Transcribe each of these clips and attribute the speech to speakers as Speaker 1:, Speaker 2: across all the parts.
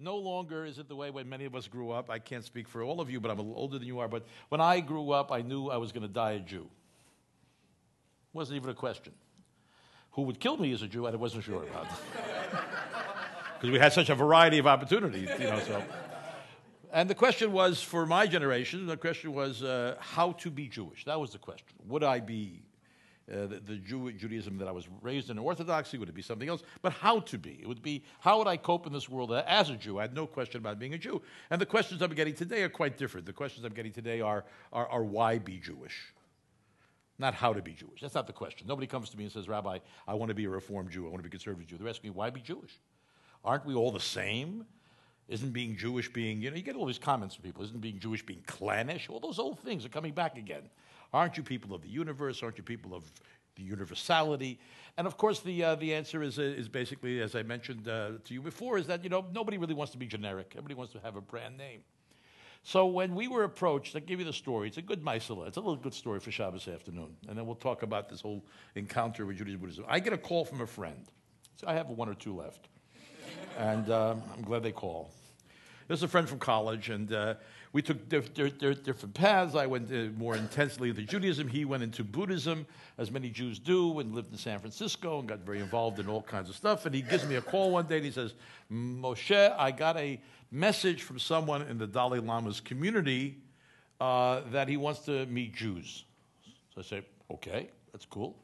Speaker 1: no longer is it the way when many of us grew up. I can't speak for all of you, but I'm a little older than you are. But when I grew up, I knew I was going to die a Jew. Wasn't even a question. Who would kill me as a Jew, I wasn't sure about. Because we had such a variety of opportunities, you know. So, and the question was for my generation. The question was uh, how to be Jewish. That was the question. Would I be uh, the, the Jew, Judaism that I was raised in Orthodoxy? Would it be something else? But how to be? It would be how would I cope in this world as a Jew? I had no question about being a Jew. And the questions I'm getting today are quite different. The questions I'm getting today are, are, are why be Jewish? Not how to be Jewish. That's not the question. Nobody comes to me and says, Rabbi, I want to be a Reformed Jew. I want to be a conservative Jew. They're asking me, why be Jewish? Aren't we all the same? Isn't being Jewish being, you know, you get all these comments from people. Isn't being Jewish being clannish? All those old things are coming back again. Aren't you people of the universe? Aren't you people of the universality? And of course, the, uh, the answer is, uh, is basically, as I mentioned uh, to you before, is that, you know, nobody really wants to be generic. Everybody wants to have a brand name. So when we were approached, I'll give you the story. It's a good Maisela. It's a little good story for Shabbos afternoon. And then we'll talk about this whole encounter with Judaism Buddhism. I get a call from a friend. So I have one or two left. and uh, I'm glad they call. This is a friend from college, and uh, we took diff- diff- diff- different paths. I went uh, more intensely into Judaism. He went into Buddhism, as many Jews do, and lived in San Francisco and got very involved in all kinds of stuff. And he gives me a call one day, and he says, Moshe, I got a message from someone in the Dalai Lama's community uh, that he wants to meet Jews. So I say, okay, that's cool.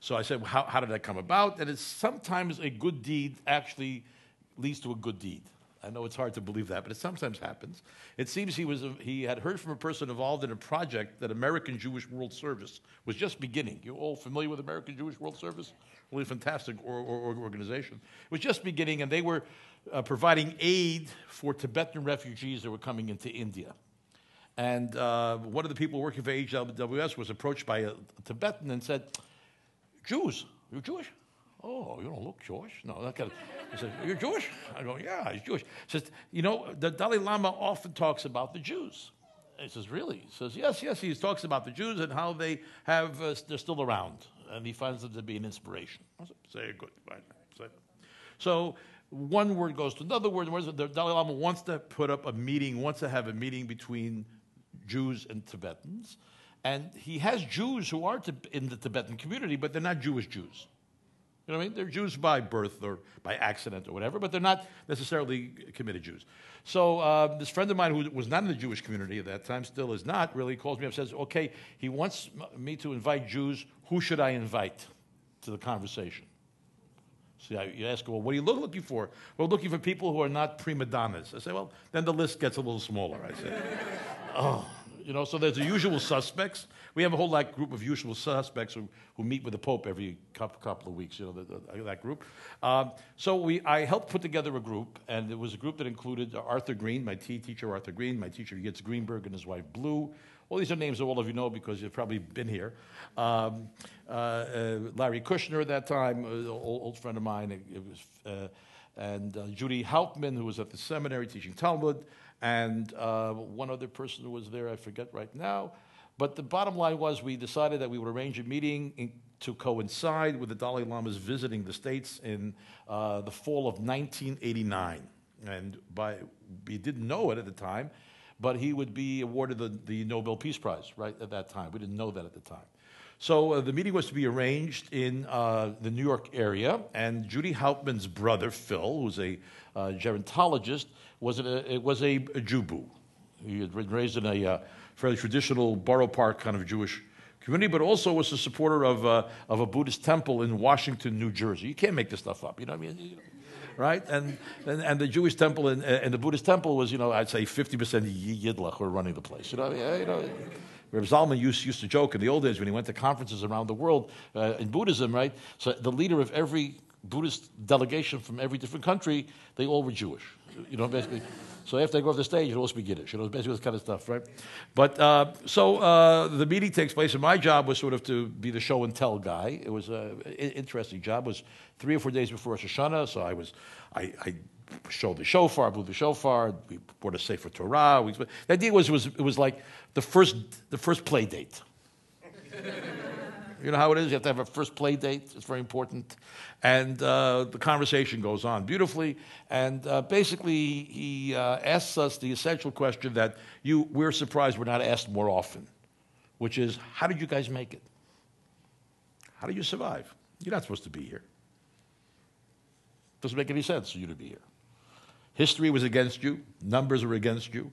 Speaker 1: So I said, well, how, how did that come about? And it's sometimes a good deed actually leads to a good deed. I know it's hard to believe that, but it sometimes happens. It seems he, was, he had heard from a person involved in a project that American Jewish World Service was just beginning. You're all familiar with American Jewish World Service? Really fantastic or, or, organization. It was just beginning, and they were uh, providing aid for Tibetan refugees that were coming into India. And uh, one of the people working for HWS was approached by a, Tibetan and said, Jews, you're Jewish? Oh, you don't look Jewish. No, that kind of. He says, You're Jewish? I go, Yeah, he's Jewish. He says, You know, the Dalai Lama often talks about the Jews. he says, Really? He says, Yes, yes. He talks about the Jews and how they have, uh, they're still around. And he finds them to be an inspiration. I said, Say good. Fine. Say so one word goes to another word. The Dalai Lama wants to put up a meeting, wants to have a meeting between Jews and Tibetans. And he has Jews who are in the Tibetan community, but they're not Jewish Jews. You know what I mean? They're Jews by birth or by accident or whatever, but they're not necessarily committed Jews. So uh, this friend of mine who was not in the Jewish community at that time, still is not, really calls me up and says, okay, he wants me to invite Jews. Who should I invite to the conversation? So you ask, well, what are you looking for? Well, looking for people who are not prima donnas. I say, well, then the list gets a little smaller. I say, oh, you know, so there's the usual suspects. We have a whole like, group of usual suspects who, who meet with the Pope every couple, of weeks, you know, the, the, that group. Um, so we, I helped put together a group, and it was a group that included Arthur Green, my tea teacher Arthur Green, my teacher Yitz Greenberg, and his wife Blu. All these are names that all of you know because you've probably been here. Um, uh, uh, Larry Kushner at that time, an uh, old, old, friend of mine. It, it was, uh, and uh, Judy Hauptman, who was at the seminary teaching Talmud and uh, one other person who was there, I forget right now. But the bottom line was we decided that we would arrange a meeting in, to coincide with the Dalai Lama's visiting the States in uh, the fall of 1989. And by, we didn't know it at the time, but he would be awarded the, the Nobel Peace Prize right at that time. We didn't know that at the time. So uh, the meeting was to be arranged in uh, the New York area, and Judy Hauptman's brother, Phil, who's a uh, gerontologist, was, a, it was a, Jew. He had been raised in a uh, fairly traditional borough park kind of Jewish community, but also was a supporter of, uh, of a Buddhist temple in Washington, New Jersey. You can't make this stuff up, you know what I mean? right? And, and, and, the Jewish temple and, and the Buddhist temple was, you know, I'd say 50% Yidlach were running the place. You know, you know Reb Zalman used, used to joke in the old days when he went to conferences around the world uh, in Buddhism, right? So the leader of every Buddhist delegation from every different country, they all were Jewish. You know, basically. So after they go off the stage, it'll all speak Yiddish. You know, basically this kind of stuff, right? But uh, so uh, the meeting takes place, and my job was sort of to be the show and tell guy. It was an interesting job. It was three or four days before Rosh Hashanah, so I was, I, I showed the shofar, blew the shofar, we brought a Sefer Torah. We, the idea was it, was it was like the first, the first play date. You know how it is? You have to have a first play date. It's very important. And uh, the conversation goes on beautifully. And uh, basically, he uh, asks us the essential question that you, we're surprised we're not asked more often, which is how did you guys make it? How did you survive? You're not supposed to be here. Doesn't make any sense for you to be here. History was against you, numbers were against you,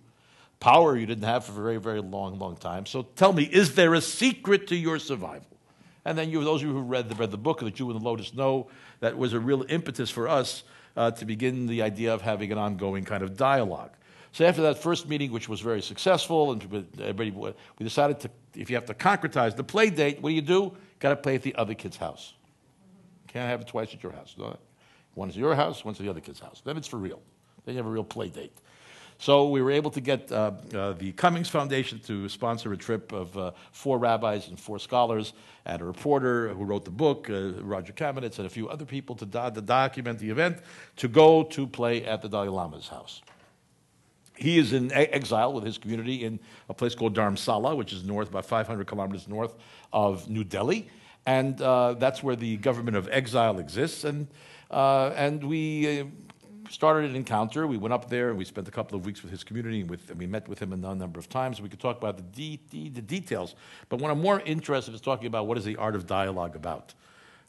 Speaker 1: power you didn't have for a very, very long, long time. So tell me, is there a secret to your survival? And then you, those of you who read the, read the book the Jew in the Lotus know that was a real impetus for us uh, to begin the idea of having an ongoing kind of dialogue. So after that first meeting, which was very successful, and everybody, we decided to, if you have to concretize the play date, what do you do? Got to play at the other kid's house. Can't have it twice at your house. No? One's at your house, one's at the other kid's house. Then it's for real. Then you have a real play date. So we were able to get uh, uh, the Cummings Foundation to sponsor a trip of uh, four rabbis and four scholars, and a reporter who wrote the book, uh, Rodger Kamenetz, and a few other people to, do- to, document the event, to go to play at the Dalai Lama's house. He is in exile with his community in a place called Dharamsala, which is north, about 500 kilometers north of New Delhi. And uh, that's where the government of exile exists. And, uh, and we started an encounter. We went up there and we spent a couple of weeks with his community and, with, and we met with him a number of times. We could talk about the, de- de- the details. But what I'm more interested in is talking about what is the art of dialogue about.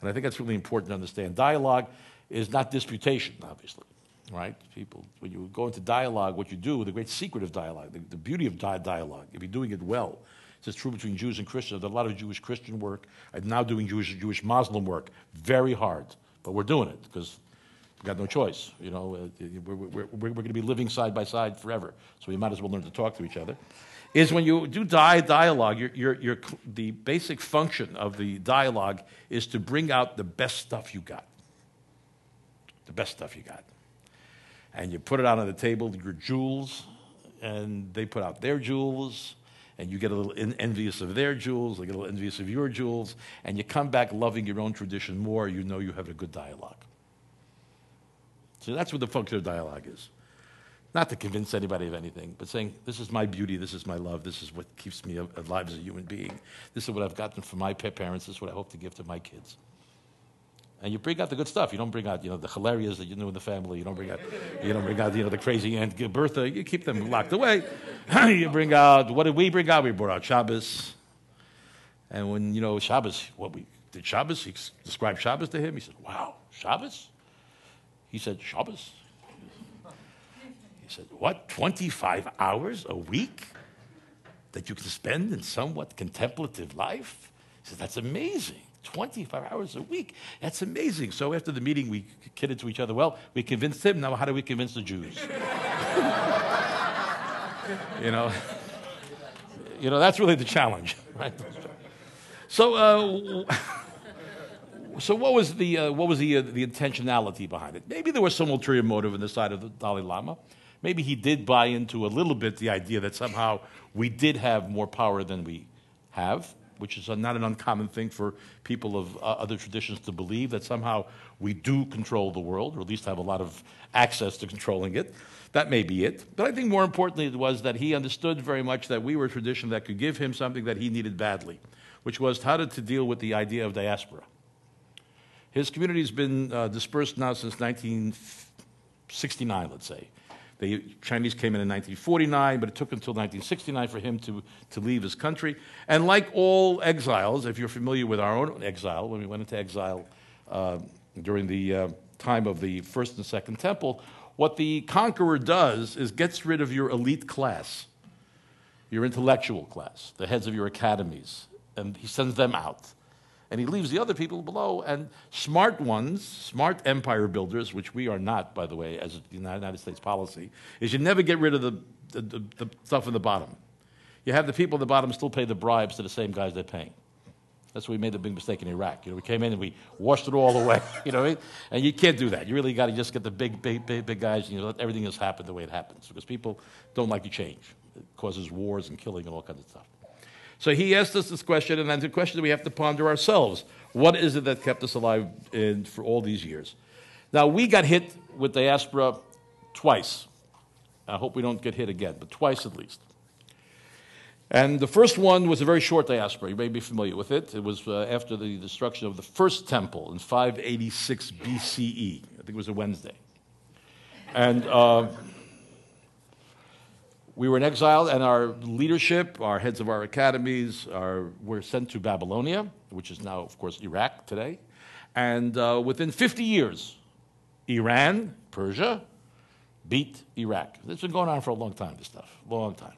Speaker 1: And I think that's really important to understand. Dialogue is not disputation, obviously, right? People, when you go into dialogue, what you do, the great secret of dialogue, the, the beauty of di- dialogue, if you're doing it well, it's true between Jews and Christians. There's a lot of Jewish Christian work. I'm now doing Jewish, Jewish Muslim work. Very hard, but we're doing it because We've got no choice. You know, uh, we're, we're, we're, going to be living side by side forever, so we might as well learn to talk to each other. Is when you do di- you're, the basic function of the dialogue is to bring out the best stuff you got. The best stuff you got. And you put it out on the table, your jewels, and they put out their jewels, and you get a little envious of their jewels, they get a little envious of your jewels, and you come back loving your own tradition more, you know you have a good dialogue. So that's what the function of dialogue is. Not to convince anybody of anything, but saying, this is my beauty, this is my love, this is what keeps me alive as a human being. This is what I've gotten from my parents, this is what I hope to give to my kids. And you bring out the good stuff. You don't bring out, you know, the hilarious that you knew in the family. You don't bring out, you don't bring out, you know, the crazy Aunt Bertha. Uh, you keep them locked away. you bring out, what did we bring out? We brought out Shabbos. And when, you know, Shabbos, what we did Shabbos, he described Shabbos to him. He said, wow, Shabbos? He said, Shabbos? He said, What, 25 hours a week that you can spend in somewhat contemplative life? He said, That's amazing. 25 hours a week. That's amazing. So after the meeting, we kidded to each other, Well, we convinced him. Now, how do we convince the Jews? you know? You know, that's really the challenge, right? So, uh, so what was the, uh, what was the, uh, the intentionality behind it? Maybe there was some ulterior motive in the side of the Dalai Lama. Maybe he did buy into a little bit the idea that somehow we did have more power than we have, which is not an uncommon thing for people of uh, other traditions to believe that somehow we do control the world, or at least have a lot of access to controlling it. That may be it. But I think more importantly, it was that he understood very much that we were a tradition that could give him something that he needed badly, which was how to, to deal with the idea of diaspora. His community has been uh, dispersed now since 1969, let's say. The Chinese came in in 1949, but it took until 1969 for him to, to leave his country. And like all exiles, if you're familiar with our own exile, when we went into exile uh, during the uh, time of the First and Second Temple, what the conqueror does is gets rid of your elite class, your intellectual class, the heads of your academies, and he sends them out and he leaves the other people below. And smart ones, smart empire builders, which we are not, by the way, as the United States policy, is you never get rid of the, the, the, the stuff in the bottom. You have the people at the bottom still pay the bribes to the same guys they're paying. That's why we made the big mistake in Iraq. You know, we came in and we washed it all away. You know, and you can't do that. You really got to just get the big, big, big, big guys. You know, let everything just happen the way it happens because people don't like to change. It causes wars and killing and all kinds of stuff. So he asked us this question, and that's a question that we have to ponder ourselves. What is it that kept us alive in, for all these years? Now, we got hit with diaspora twice. I hope we don't get hit again, but twice at least. And the first one was a very short diaspora. You may be familiar with it. It was uh, after the destruction of the first temple in 586 BCE. I think it was a Wednesday. And uh, we were in exile, and our leadership, our heads of our academies, are, were sent to Babylonia, which is now, of course, Iraq today. And uh, within 50 years, Iran, Persia, beat Iraq. It's been going on for a long time, this stuff, long time.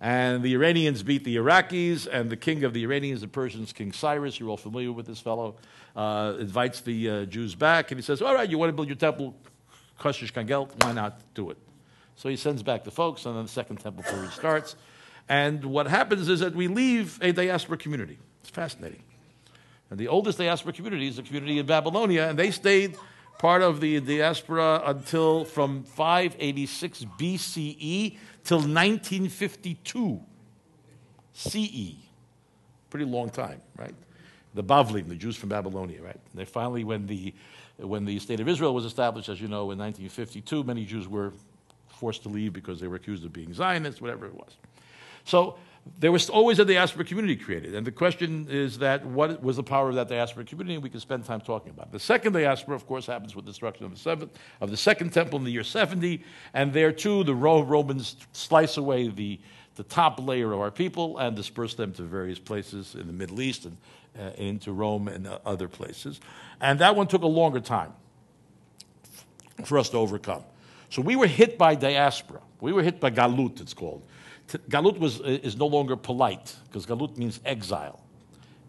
Speaker 1: And the Iranians beat the Iraqis, and the king of the Iranians, the Persians, King Cyrus, you're all familiar with this fellow, uh, invites the uh, Jews back, and he says, All right, you want to build your temple, Kashish Kangelt, why not do it? So he sends back the folks, and then the second temple period starts. And what happens is that we leave a diaspora community. It's fascinating. And the oldest diaspora community is the community in Babylonia, and they stayed part of the diaspora until from 586 BCE till 1952 CE. Pretty long time, right? The Bavlim, the Jews from Babylonia, right? They finally, when the, when the state of Israel was established, as you know, in 1952, many Jews were forced to leave because they were accused of being Zionists, whatever it was. So there was always a diaspora community created. And the question is that what was the power of that diaspora community? We can spend time talking about it. The second diaspora, of course, happens with the destruction of the, seventh, of the second temple in the year 70. And there, too, the Romans slice away the, the top layer of our people and disperse them to various places in the Middle East and uh, into Rome and uh, other places. And that one took a longer time for us to overcome. So we were hit by diaspora. We were hit by galut, it's called. Galut was, is no longer polite because Galut means exile.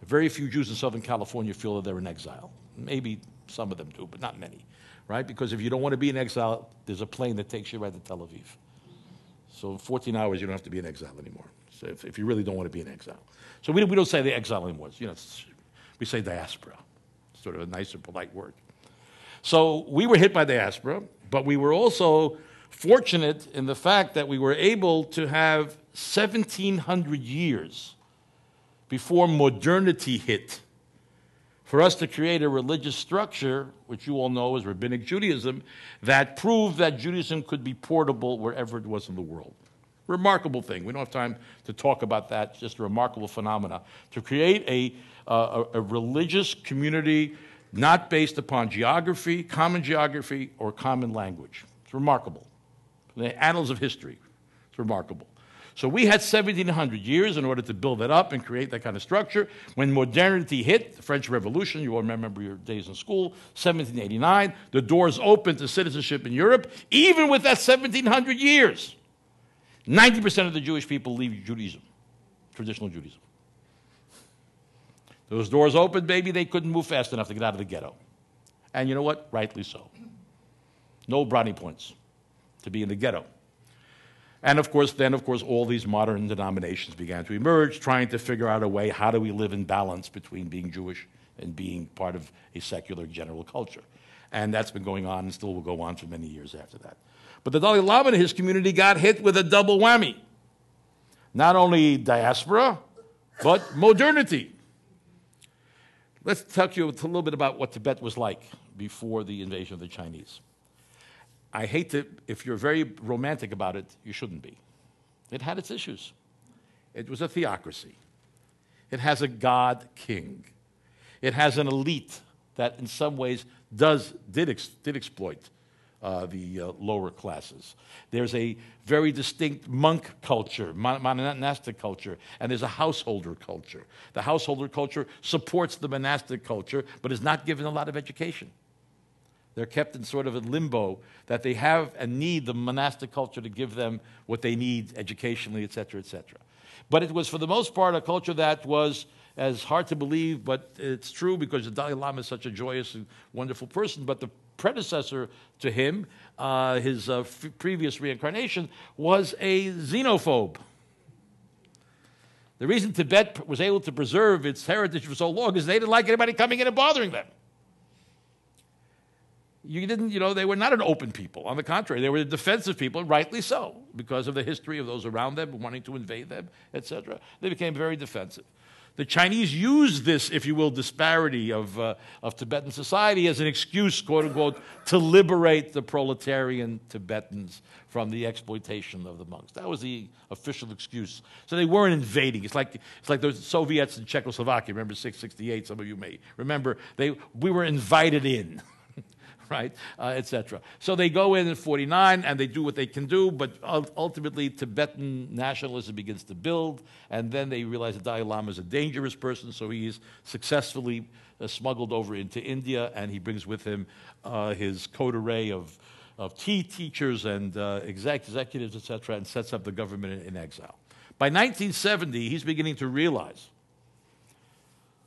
Speaker 1: Very few Jews in Southern California feel that they're in exile. Maybe some of them do, but not many, right? Because if you don't want to be in exile, there's a plane that takes you right to Tel Aviv. So 14 hours, you don't have to be in exile anymore. So if, if you really don't want to be in exile. So we, we don't say the exile anymore. You know, we say diaspora, sort of a nicer, polite word. So we were hit by diaspora, but we were also fortunate in the fact that we were able to have 1700 years before modernity hit for us to create a religious structure, which you all know is rabbinic Judaism, that proved that Judaism could be portable wherever it was in the world. Remarkable thing. We don't have time to talk about that, just a remarkable phenomena. To create a, uh, a, a religious community not based upon geography, common geography, or common language. It's remarkable In the annals of history. It's remarkable. So we had 1700 years in order to build that up and create that kind of structure. When modernity hit, the French Revolution, you all remember your days in school, 1789, the doors opened to citizenship in Europe. Even with that 1700 years, 90% of the Jewish people leave Judaism, traditional Judaism. Those doors opened, baby, they couldn't move fast enough to get out of the ghetto. And you know what? Rightly so. No brownie points to be in the ghetto. And of course, then, of course, all these modern denominations began to emerge, trying to figure out a way how do we live in balance between being Jewish and being part of a secular general culture. And that's been going on and still will go on for many years after that. But the Dalai Lama and his community got hit with a double whammy not only diaspora, but modernity. Let's talk to you a little bit about what Tibet was like before the invasion of the Chinese. I hate to, if you're very romantic about it, you shouldn't be. It had its issues. It was a theocracy. It has a God king. It has an elite that, in some ways, does, did, ex, did exploit uh, the uh, lower classes. There's a very distinct monk culture, monastic culture, and there's a householder culture. The householder culture supports the monastic culture, but is not given a lot of education. They're kept in sort of a limbo that they have and need the monastic culture to give them what they need educationally, et cetera, et cetera. But it was, for the most part, a culture that was as hard to believe, but it's true because the Dalai Lama is such a joyous and wonderful person. But the predecessor to him, uh, his uh, f- previous reincarnation, was a xenophobe. The reason Tibet was able to preserve its heritage for so long is they didn't like anybody coming in and bothering them. You didn't, you know, they were not an open people. On the contrary, they were defensive people, rightly so, because of the history of those around them wanting to invade them, etc. They became very defensive. The Chinese use this, if you will, disparity of, uh, of Tibetan society as an excuse, quote unquote, to liberate the proletarian Tibetans from the exploitation of the monks. That was the official excuse. So they weren't invading. It's like, it's like the Soviets in Czechoslovakia. Remember 668? Some of you may remember. They, we were invited in. right, uh, etc. So they go in in 49 and they do what they can do, but ultimately Tibetan nationalism begins to build, and then they realize that Dalai Lama is a dangerous person, so he is successfully uh, smuggled over into India, and he brings with him uh, his coterie of, of tea teachers and uh, exec- executives, etc., and sets up the government in, in exile. By 1970, he's beginning to realize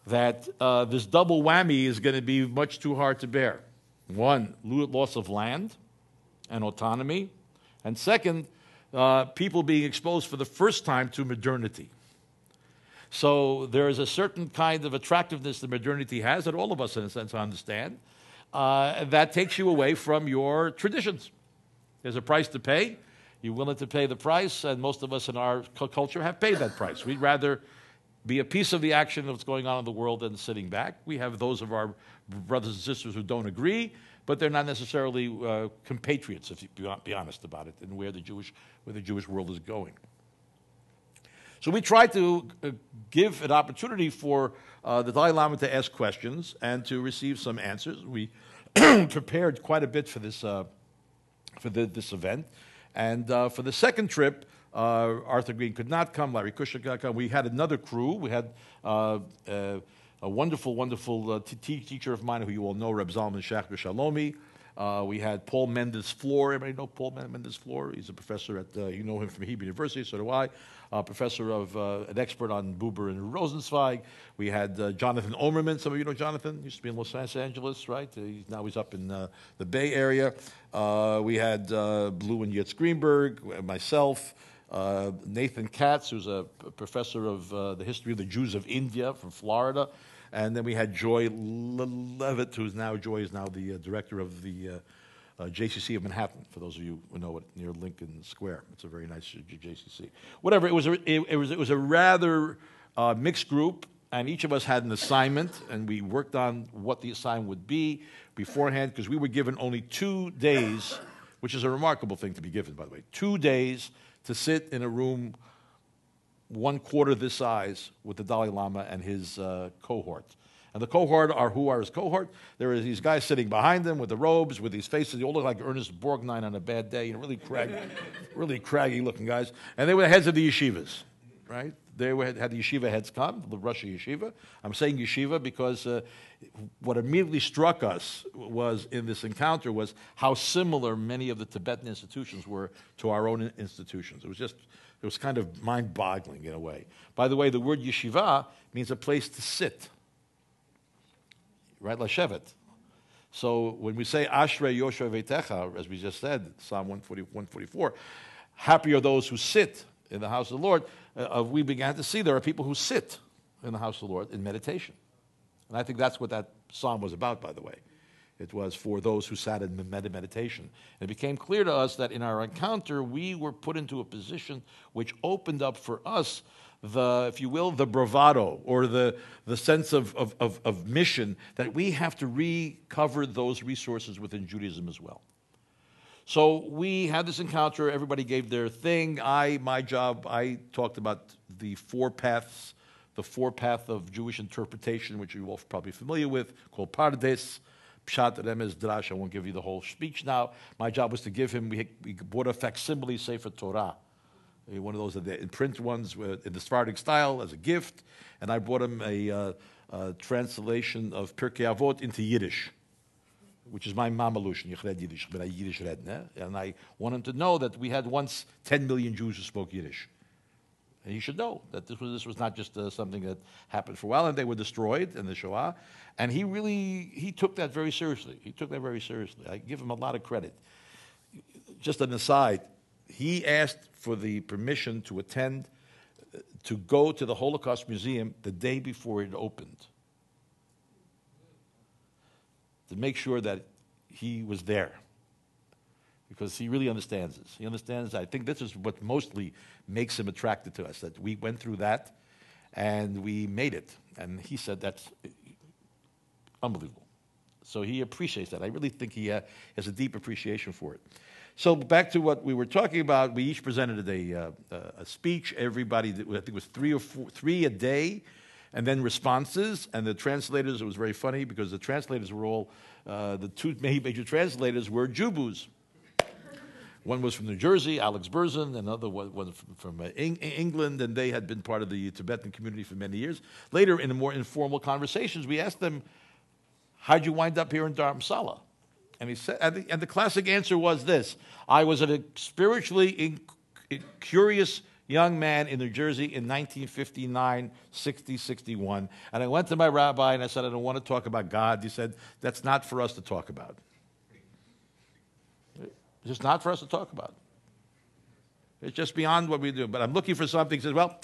Speaker 1: that uh, this double whammy is going to be much too hard to bear. One, loss of land and autonomy. And second, uh, people being exposed for the first time to modernity. So there is a certain kind of attractiveness that modernity has that all of us, in a sense, understand. Uh, that takes you away from your traditions. There's a price to pay. You're willing to pay the price, and most of us in our culture have paid that price. We'd rather be a piece of the action of what's going on in the world than sitting back. We have those of our brothers and sisters who don't agree, but they're not necessarily uh, compatriots, if you be honest about it, and where the Jewish where the Jewish world is going. So we tried to uh, give an opportunity for uh, the Dalai Lama to ask questions and to receive some answers. We prepared quite a bit for this uh, for the, this event, and uh, for the second trip. Uh, Arthur Green could not come. Larry Kushner could not come. We had another crew. We had a wonderful, wonderful uh, t- teacher of mine who you all know, Reb Zalman Schachter-Shalomi. Uh, we had Paul Mendes-Flohr. Everybody know Paul Mendes-Flohr? He's a professor at, uh, you know him from Hebrew University, so do I. Uh, professor of, uh, an expert on Buber and Rosenzweig. We had uh, Jonathan Omer-Man. Some of you know Jonathan. He used to be in Los Angeles, right? He's, now he's up in uh, the Bay Area. we had Blu and Yitz Greenberg, myself. Nathan Katz, who's a professor of the history of the Jews of India from Florida. And then we had Joy Levitt, who's now, Joy is now the uh, director of the uh, uh, JCC of Manhattan, for those of you who know it, near Lincoln Square. It's a very nice JCC. Whatever, it was a, it, it was, it was a rather uh, mixed group, and each of us had an assignment, and we worked on what the assignment would be beforehand, because we were given only two days, which is a remarkable thing to be given, by the way, two days to sit in a room one quarter this size with the Dalai Lama and his uh, cohort. And the cohort are who are his cohort? There are these guys sitting behind them with the robes, with these faces. They all look like Ernest Borgnine on a bad day, you know, really craggy, really craggy looking guys. And they were the heads of the yeshivas, right? They were, had the yeshiva heads come, the Rosh yeshiva. I'm saying yeshiva because uh, what immediately struck us was in this encounter was how similar many of the Tibetan institutions were to our own institutions. It was just it was kind of mind boggling in a way. By the way, the word yeshiva means a place to sit, right? Lashevet. So when we say Ashrei Yoshvei Veitecha, as we just said, Psalm 140, 144, happy are those who sit in the house of the Lord, uh, we began to see there are people who sit in the house of the Lord in meditation. And I think that's what that psalm was about, by the way. It was for those who sat in meditation. It became clear to us that in our encounter, we were put into a position which opened up for us the, if you will, the bravado or the, the sense of, of, of, of mission that we have to recover those resources within Judaism as well. So we had this encounter. Everybody gave their thing. I, my job, I talked about the four paths, the four path of Jewish interpretation, which you're all probably familiar with, called Pardes. Pshat Remez Drash. I won't give you the whole speech now. My job was to give him, we, we bought a facsimile Sefer Torah. Uh, one of those in print ones in the Sephardic style as a gift. And I brought him a, uh, translation of Pirkei Avot into Yiddish, which is my mamaloshen, ich Yiddish, but I Yiddish red. Ne? And I want him to know that we had once 10 million Jews who spoke Yiddish. And he should know that this was, this was not just uh, something that happened for a while, and they were destroyed in the Shoah. And he really he took that very seriously. He took that very seriously. I give him a lot of credit. Just an aside, he asked for the permission to attend, uh, to go to the Holocaust Museum the day before it opened, to make sure that he was there because he really understands this. He understands. I think this is what mostly makes him attracted to us. That we went through that, and we made it. And he said that's unbelievable. So he appreciates that. I really think he uh, has a deep appreciation for it. So back to what we were talking about, we each presented a, uh, a speech. Everybody, I think it was three or four, three a day, and then responses. And the translators, it was very funny because the translators were all, uh, the two major translators were Jubus. One was from New Jersey, Alex Berzin, another was from, uh, England, and they had been part of the Tibetan community for many years. Later, in more informal conversations, we asked them, How'd you wind up here in Dharamsala? And, he said, and the, and the classic answer was this I was a spiritually curious young man in New Jersey in 1959, 60, 61. And I went to my rabbi and I said, I don't want to talk about God. He said, That's not for us to talk about. It's just not for us to talk about. It's just beyond what we do. But I'm looking for something. He says, Well,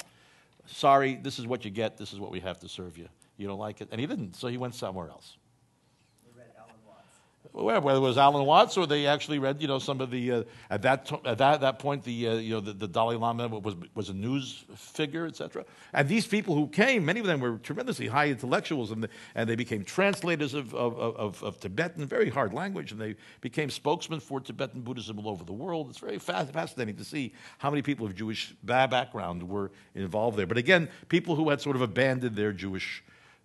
Speaker 1: sorry, this is what you get. This is what we have to serve you. You don't like it? And he didn't, so he went somewhere else whether it was Alan Watts or they actually read, you know, some of the uh, at that at that, that point the uh, you know the, the, Dalai Lama was was a news figure, etc. And these people who came, many of them were tremendously high intellectuals, and the, and they became translators of, of, of, of, Tibetan, very hard language, and they became spokesmen for Tibetan Buddhism all over the world. It's very fascinating to see how many people of Jewish background were involved there. But again, people who had sort of abandoned their Jewish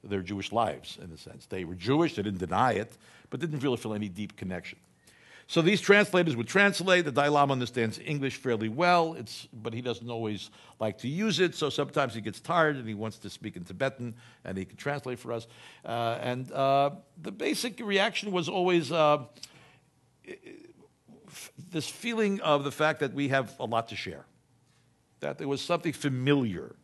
Speaker 1: their Jewish lives in a sense. They were Jewish, they didn't deny it, but didn't really feel any deep connection. So these translators would translate. The Dalai Lama understands English fairly well, but he doesn't always like to use it. So sometimes he gets tired and he wants to speak in Tibetan, and he can translate for us. Uh, and uh, the basic reaction was always uh, this feeling of the fact that we have a lot to share, that there was something familiar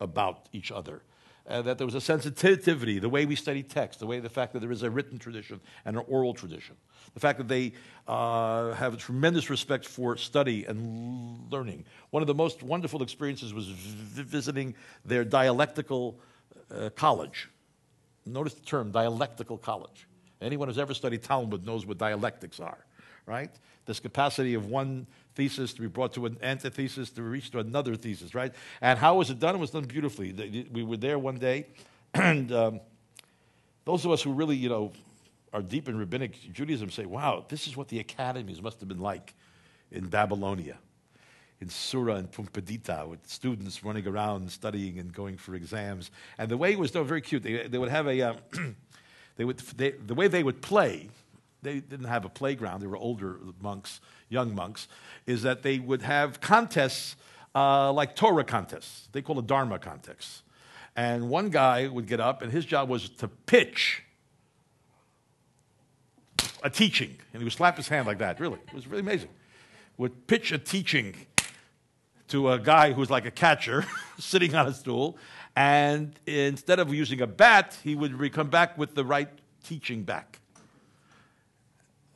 Speaker 1: about each other uh, that there was a sensitivity, the way we study text, the way the fact that there is a written tradition and an oral tradition, the fact that they uh, have a tremendous respect for study and learning. One of the most wonderful experiences was v- visiting their dialectical uh, college. Notice the term dialectical college. Anyone who's ever studied Talmud knows what dialectics are, right? This capacity of one thesis to be brought to an antithesis to reach to another thesis, right? And how was it done? It was done beautifully. We were there one day, and um, those of us who really, you know, are deep in rabbinic Judaism say, wow, this is what the academies must have been like in Babylonia, in Sura and Pumbedita, with students running around studying and going for exams. And the way it was done, very cute. They, they would have a, uh, they would, they, the way they would play, they didn't have a playground, they were older monks young monks, is that they would have contests uh, like Torah contests. They call it Dharma contests. And one guy would get up, and his job was to pitch a teaching. And he would slap his hand like that, really. It was really amazing. Would pitch a teaching to a guy who's like a catcher sitting on a stool. And instead of using a bat, he would come back with the right teaching back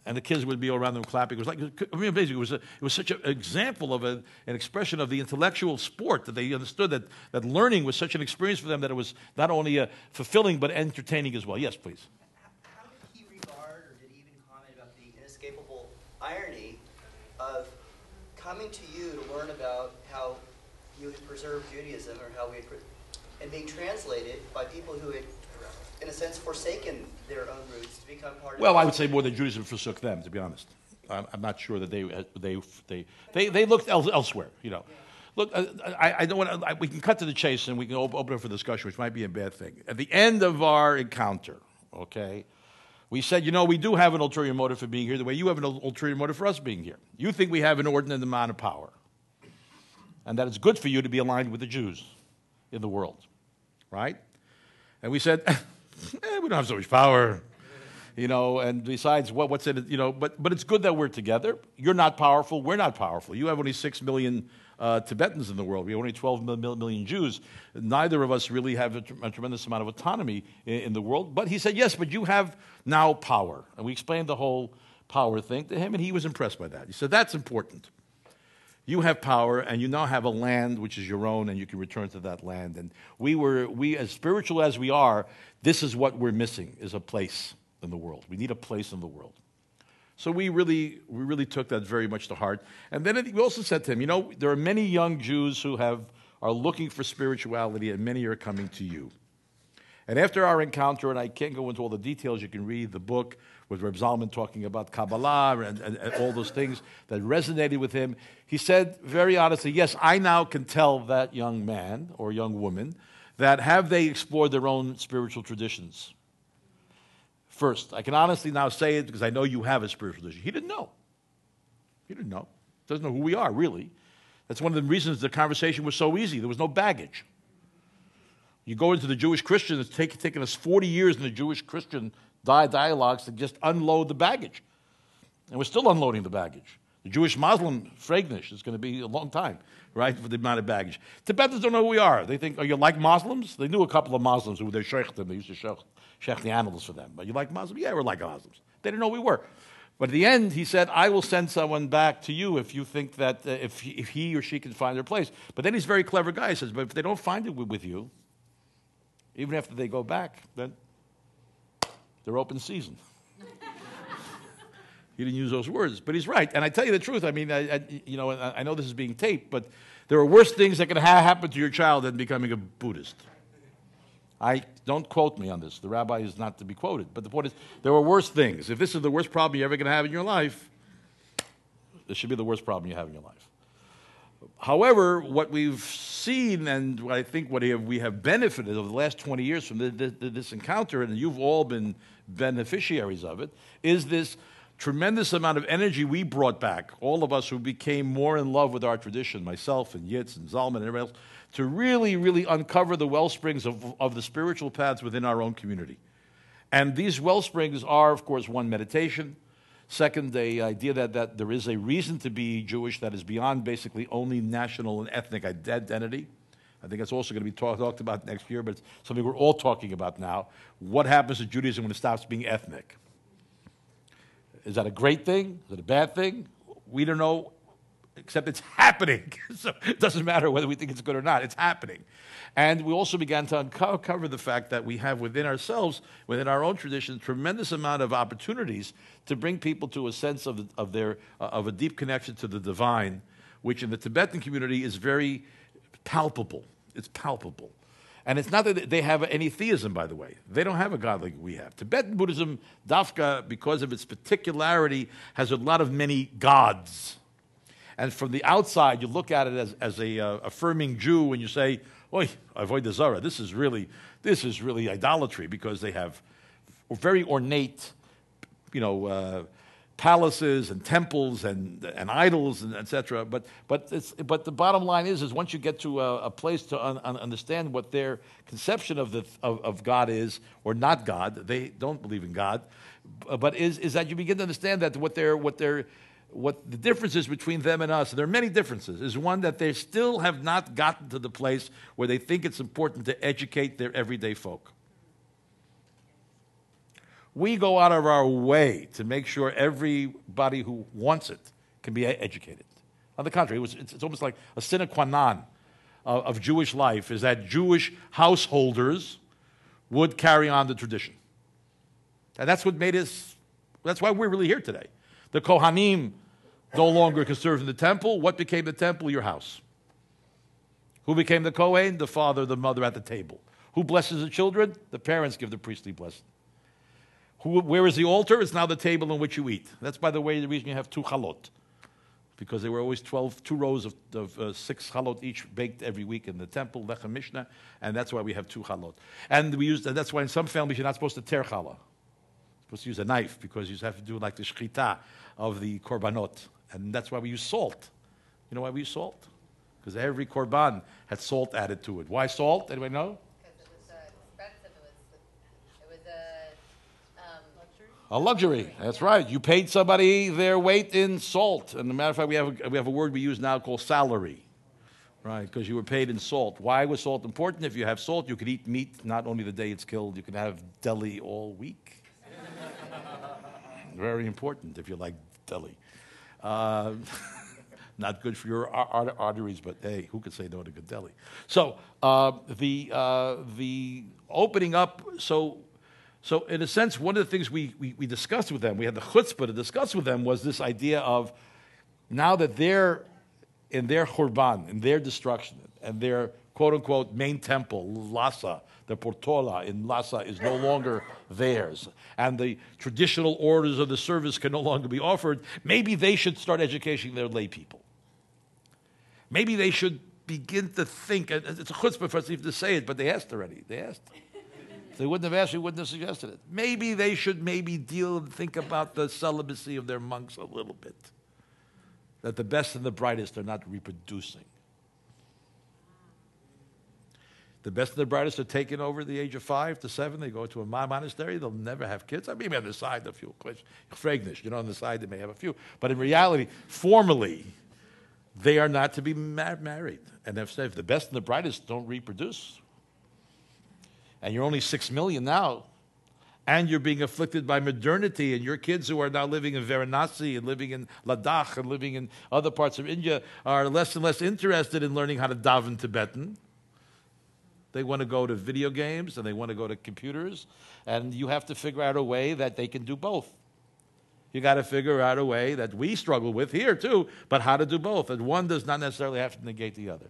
Speaker 1: and the kids would be all around them clapping. It was like, I mean, basically, it was, a, it was such an example of a, an expression of the intellectual sport that they understood that, that learning was such an experience for them that it was not only uh, fulfilling but entertaining as well. Yes, please.
Speaker 2: How did he regard or did he even comment about the inescapable irony of coming to you to learn about how you had preserved Judaism or how we had, and being translated by people who had in a sense, forsaken their own roots to become part
Speaker 1: well, of Well, I would say more than Judaism forsook them, to be honest. I'm, I'm not sure that they, uh, they, they, they, they looked el- elsewhere, you know. Look, uh, I, I, don't want to, we can cut to the chase and we can open it for discussion, which might be a bad thing. At the end of our encounter, okay, we said, you know, we do have an ulterior motive for being here the way you have an ulterior motive for us being here. You think we have an ordinate amount of power, and that it's good for you to be aligned with the Jews in the world, right? And we said, eh, we don't have so much power. You know, and besides, what, what's in it? You know, but, but it's good that we're together. You're not powerful. We're not powerful. You have only six million uh, Tibetans in the world. We have only 12 million Jews. Neither of us really have a, a tremendous amount of autonomy in, in, the world. But he said, yes, but you have now power. And we explained the whole power thing to him, and he was impressed by that. He said, that's important. You have power, and you now have a land which is your own, and you can return to that land. And we were, we as spiritual as we are, this is what we're missing: is a place in the world. We need a place in the world. So we really, we really took that very much to heart. And then we also said to him, you know, there are many young Jews who have are looking for spirituality, and many are coming to you. And after our encounter, and I can't go into all the details, you can read the book with Reb Zalman talking about Kabbalah and, and, and, all those things that resonated with him. He said very honestly, Yes, I now can tell that young man or young woman that have they explored their own spiritual traditions? First, I can honestly now say it because I know you have a spiritual tradition. He didn't know. He didn't know. Doesn't know who we are, really. That's one of the reasons the conversation was so easy. There was no baggage. You go into the Jewish Christian, it's take, taken us 40 years in the Jewish Christian dialogues to just unload the baggage. And we're still unloading the baggage. The Jewish Muslim Fragnish is going to be a long time, right, for the amount of baggage. Tibetans don't know who we are. They think, are you like Muslims? They knew a couple of Muslims who were their sheikh them. They used to sheikh, sheikh the animals for them. But you like Muslims? Yeah, we're like Muslims. They didn't know we were. But at the end, he said, I will send someone back to you if you think that uh, if, he, if he or she can find their place. But then he's a very clever guy. He says, but if they don't find it with you, even after they go back, then they're open season. he didn't use those words, but he's right. And I tell you the truth. I mean, I, I you know, I know this is being taped, but there are worse things that can ha- happen to your child than becoming a Buddhist. I don't quote me on this. The rabbi is not to be quoted. But the point is, there are worse things. If this is the worst problem you're ever going to have in your life, this should be the worst problem you have in your life. However, what we've seen and what I think what we have benefited over the last 20 years from this encounter, and you've all been beneficiaries of it, is this tremendous amount of energy we brought back, all of us who became more in love with our tradition, myself and Yitz and Zalman and everybody else, to really, really uncover the well springs of, of the spiritual paths within our own community. And these well springs are, of course, one, meditation. Second, the idea that, that there is a reason to be Jewish that is beyond basically only national and ethnic identity. I think that's also going to be talk, talked about next year, but it's something we're all talking about now. What happens to Judaism when it stops being ethnic? Is that a great thing? Is it a bad thing? We don't know except it's happening. so it doesn't matter whether we think it's good or not, it's happening. And we also began to uncover the fact that we have within ourselves, within our own tradition, tremendous amount of opportunities to bring people to a sense of, of, their, of a deep connection to the divine, which in the Tibetan community is very palpable. It's palpable. And it's not that they have any theism, by the way. They don't have a God like we have. Tibetan Buddhism, Dafka, because of its particularity, has a lot of many gods. And from the outside, you look at it as, as a uh, affirming Jew and you say, Oi, avodah zarah. This is really, this is really idolatry because they have very ornate, you know, uh, palaces and temples and, and idols and etc. But, but, but the bottom line is, is once you get to a, a place to un, un understand what their conception of, the, of, of God is, or not God, they don't believe in God, but is, is that you begin to understand that what they're, what they're what the differences between them and us, there are many differences, is one that they still have not gotten to the place where they think it's important to educate their everyday folk. We go out of our way to make sure everybody who wants it can be educated. On the contrary, it was, it's, it's, almost like a sine qua non of, of Jewish life is that Jewish householders would carry on the tradition. And that's what made us, that's why we're really here today. The Kohanim no longer can serve in the temple. What became the temple? Your house. Who became the Kohen? The father, the mother at the table. Who blesses the children? The parents give the priestly blessing. Who, where is the altar? It's now the table on which you eat. That's, by the way, the reason you have two chalot. Because there were always 12, two rows of, of uh, six chalot each baked every week in the temple, Lechem Mishnah, and that's why we have two chalot. And we use, and that's why in some families you're not supposed to tear challah supposed to use a knife because you have to do like the shchita of the korbanot. And that's why we use salt. You know why we use salt? Because every korban had salt added to it. Why salt? Anybody know?
Speaker 3: Because it was uh, expensive. It was, it was a um, luxury.
Speaker 1: A luxury. That's right. You paid somebody their weight in salt. And a matter of fact, we have a, we have a word we use now called salary. Right, because you were paid in salt. Why was salt important? If you have salt, you could eat meat not only the day it's killed, you can have deli all week. Very important if you like deli. Uh, not good for your arteries, but hey, who could say no to good deli? So uh, the uh, the opening up. So so in a sense, one of the things we, we, we discussed with them, we had the chutzpah to discuss with them, was this idea of now that they're in their Khurban, in their destruction, and their quote unquote main temple, Lhasa, the Potala in Lhasa, is no longer theirs, and the traditional orders of the service can no longer be offered, maybe they should start educating their lay people. Maybe they should begin to think, it's a chutzpah for us even to say it, but they asked already. They asked. If they wouldn't have asked, we wouldn't have suggested it. Maybe they should maybe deal and think about the celibacy of their monks a little bit. That the best and the brightest are not reproducing. The best and the brightest are taken over the age of five to seven. They go to a monastery. They'll never have kids. I mean, on the side, a few. Fragnish, you know, on the side, they may have a few. But in reality, formally, they are not to be mar- married. And if, if the best and the brightest don't reproduce, and you're only six million now, and you're being afflicted by modernity, and your kids who are now living in Varanasi and living in Ladakh and living in other parts of India are less and less interested in learning how to daven Tibetan. They want to go to video games and they want to go to computers, and you have to figure out a way that they can do both. You got to figure out a way that we struggle with here too, but how to do both. And one does not necessarily have to negate the other.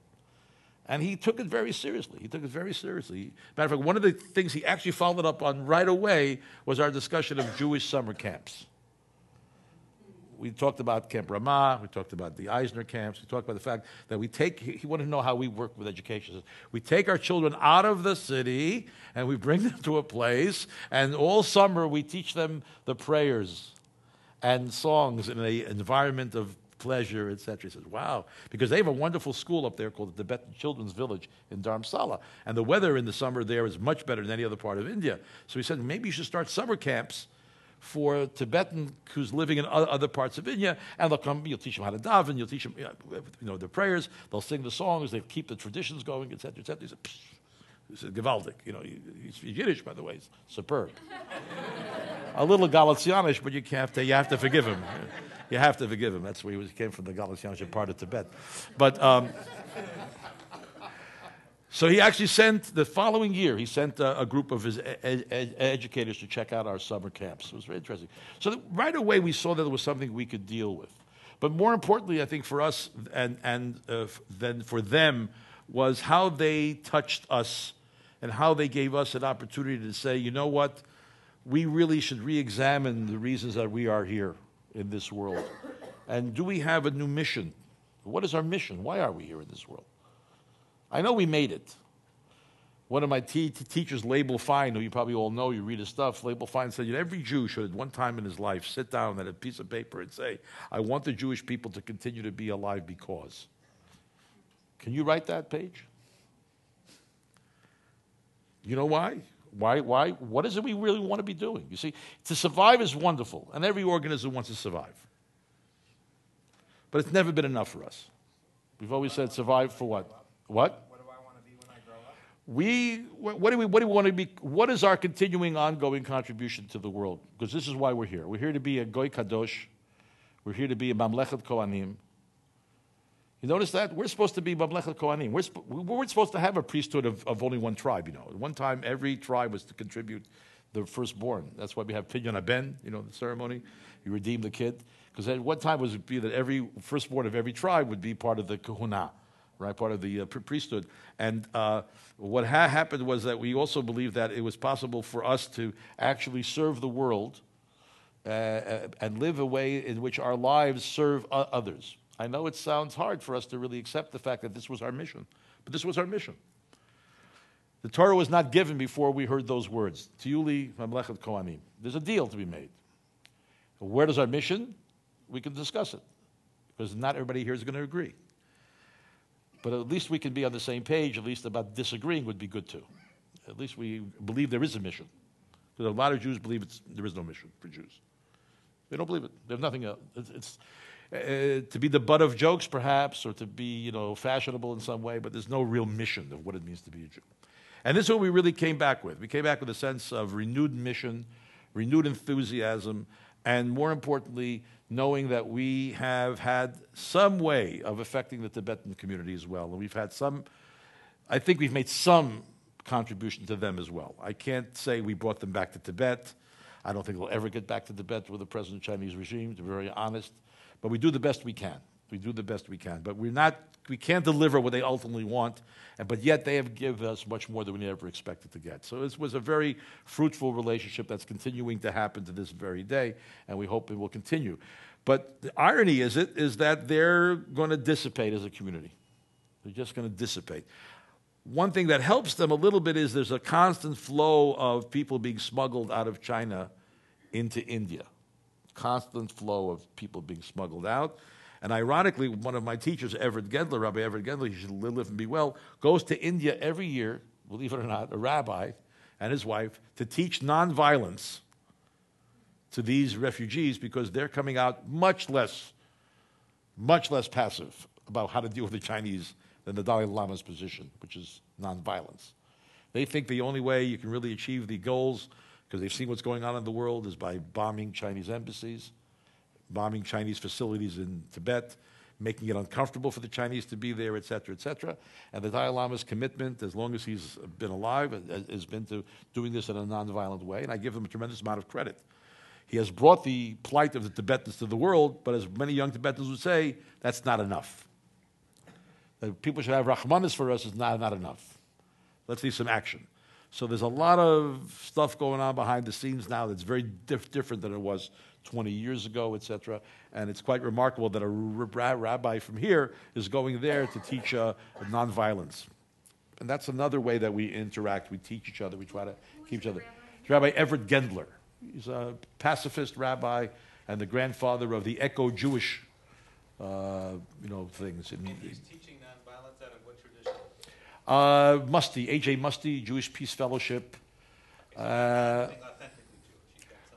Speaker 1: And he took it very seriously. He took it very seriously. Matter of fact, one of the things he actually followed up on right away was our discussion of Jewish summer camps. We talked about Camp Ramah, we talked about the Eisner camps, we talked about the fact that we take, he wanted to know how we work with education. We take our children out of the city and we bring them to a place, and all summer we teach them the prayers and songs in an environment of pleasure, etc. He says, wow, because they have a wonderful school up there called the Tibetan Children's Village in Dharamsala. And the weather in the summer there is much better than any other part of India. So he said, maybe you should start summer camps for Tibetan who's living in other parts of India, and they'll come, you'll teach them how to daven, you'll teach them, you know, their prayers, they'll sing the songs, they'll keep the traditions going, etc., etc. He said, Psh. he said, Gewaldig. You know, he's Yiddish, by the way, it's superb a little Galicianish, but you have to, you have to forgive him. You have to forgive him. That's where he, was, came from, the Galicianish part of Tibet. But um, so he actually sent the following year. He sent a, a group of his ed, ed, educators to check out our summer camps. It was very interesting. So right away we saw that there was something we could deal with. But more importantly, I think for us and and uh, then for them was how they touched us and how they gave us an opportunity to say, you know what we really should re examine the reasons that we are here in this world. And do we have a new mission? What is our mission? Why are we here in this world? I know we made it. One of my te- teachers, Leibel Fein, who you probably all know, you read his stuff, Leibel Fein said, every Jew should at one time in his life sit down at a piece of paper and say, I want the Jewish people to continue to be alive because. Can you write that page? You know why? Why, why, what is it we really want to be doing? You see, to survive is wonderful, and every organism wants to survive. But it's never been enough for us. We've always said survive for what? What?
Speaker 4: What do I want to be when I grow up?
Speaker 1: We, what do we, what do we want to be? What is our continuing, ongoing contribution to the world? Because this is why we're here. We're here to be a Goy Kadosh. We're here to be a Mamlechet Kohanim. You notice that? We're supposed to be Mamlechet Kohanim. We're, sp- we weren't supposed to have a priesthood of, of only one tribe, you know. At one time, every tribe was to contribute the firstborn. That's why we have Pidyon Aben, you know, the ceremony. You redeem the kid. Because at one time was it was be that every firstborn of every tribe would be part of the kahuna, right, part of the uh, priesthood. And uh, what ha- happened was that we also believed that it was possible for us to actually serve the world uh, uh and live a way in which our lives serve others. I know it sounds hard for us to really accept the fact that this was our mission, but this was our mission. The Torah was not given before we heard those words. There's a deal to be made. Where does our mission? We can discuss it, because not everybody here is going to agree. But at least we can be on the same page, at least about disagreeing would be good too. At least we believe there is a mission. Because a lot of Jews believe there is no mission for Jews. They don't believe it. They have nothing else. It's, it's, uh, to be the butt of jokes, perhaps, or to be, you know, fashionable in some way, but there's no real mission of what it means to be a Jew. And this is what we really came back with. We came back with a sense of renewed mission, renewed enthusiasm, and more importantly, knowing that we have had some way of affecting the Tibetan community as well. And we've had some, I think we've made some contribution to them as well. I can't say we brought them back to Tibet. I don't think we'll ever get back to Tibet with the present Chinese regime, to be very honest. But we do the best we can. We do the best we can, but we're not. We can't deliver what they ultimately want, but yet they have given us much more than we ever expected to get. So it was a very fruitful relationship that's continuing to happen to this very day, and we hope it will continue. But the irony is it is that they're going to dissipate as a community. They're just going to dissipate. One thing that helps them a little bit is there's a constant flow of people being smuggled out of China into India. Constant flow of people being smuggled out. And ironically, one of my teachers, Everett Gendler, Rabbi Everett Gendler, he should live and be well, goes to India every year, believe it or not, a rabbi and his wife, to teach nonviolence to these refugees because they're coming out much less, much less passive about how to deal with the Chinese than the Dalai Lama's position, which is nonviolence. They think the only way you can really achieve the goals, because they've seen what's going on in the world, is by bombing Chinese embassies, bombing Chinese facilities in Tibet, making it uncomfortable for the Chinese to be there, et cetera, et cetera. And the Dalai Lama's commitment, as long as he's been alive, has been to doing this in a nonviolent way. And I give him a tremendous amount of credit. He has brought the plight of the Tibetans to the world, but as many young Tibetans would say, that's not enough. That people should have Rahmanis for us is not, not enough. Let's see some action. So there's a lot of stuff going on behind the scenes now that's very diff- different than it was 20 years ago, etc. And it's quite remarkable that a rabbi from here is going there to teach uh, nonviolence. And that's another way that we interact. We teach each other. We try to keep each other. Rabbi Everett Gendler. He's a pacifist rabbi and the grandfather of the eco Jewish, uh, you know, things.
Speaker 4: And teaching nonviolence out of what tradition?
Speaker 1: Uh, Muste, A.J. Muste, Jewish Peace Fellowship.
Speaker 4: Uh,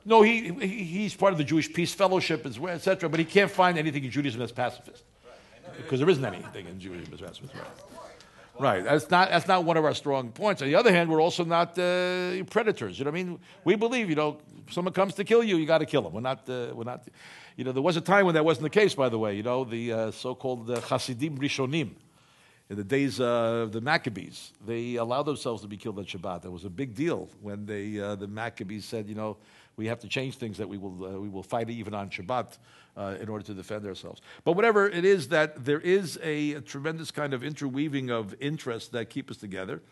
Speaker 1: no, he, he, he's part of the Jewish Peace Fellowship, etc. But he can't find anything in Judaism that's pacifist, because there isn't anything in Judaism that's pacifist. Right. Right. That's not, that's not one of our strong points. On the other hand, we're also not uh, predators. You know what I mean? We believe, you know, if someone comes to kill you, you got to kill them. We're not, uh, we're not, you know, there was a time when that wasn't the case, by the way. You know, the uh, so-called uh, Hasidim Rishonim, in the days of the Maccabees, they allowed themselves to be killed on Shabbat. That was a big deal when they, uh, the Maccabees said, you know, we have to change things that we will, uh, we will fight even on Shabbat uh, in order to defend ourselves. But whatever it is, that there is a, a tremendous kind of interweaving of interests that keep us together,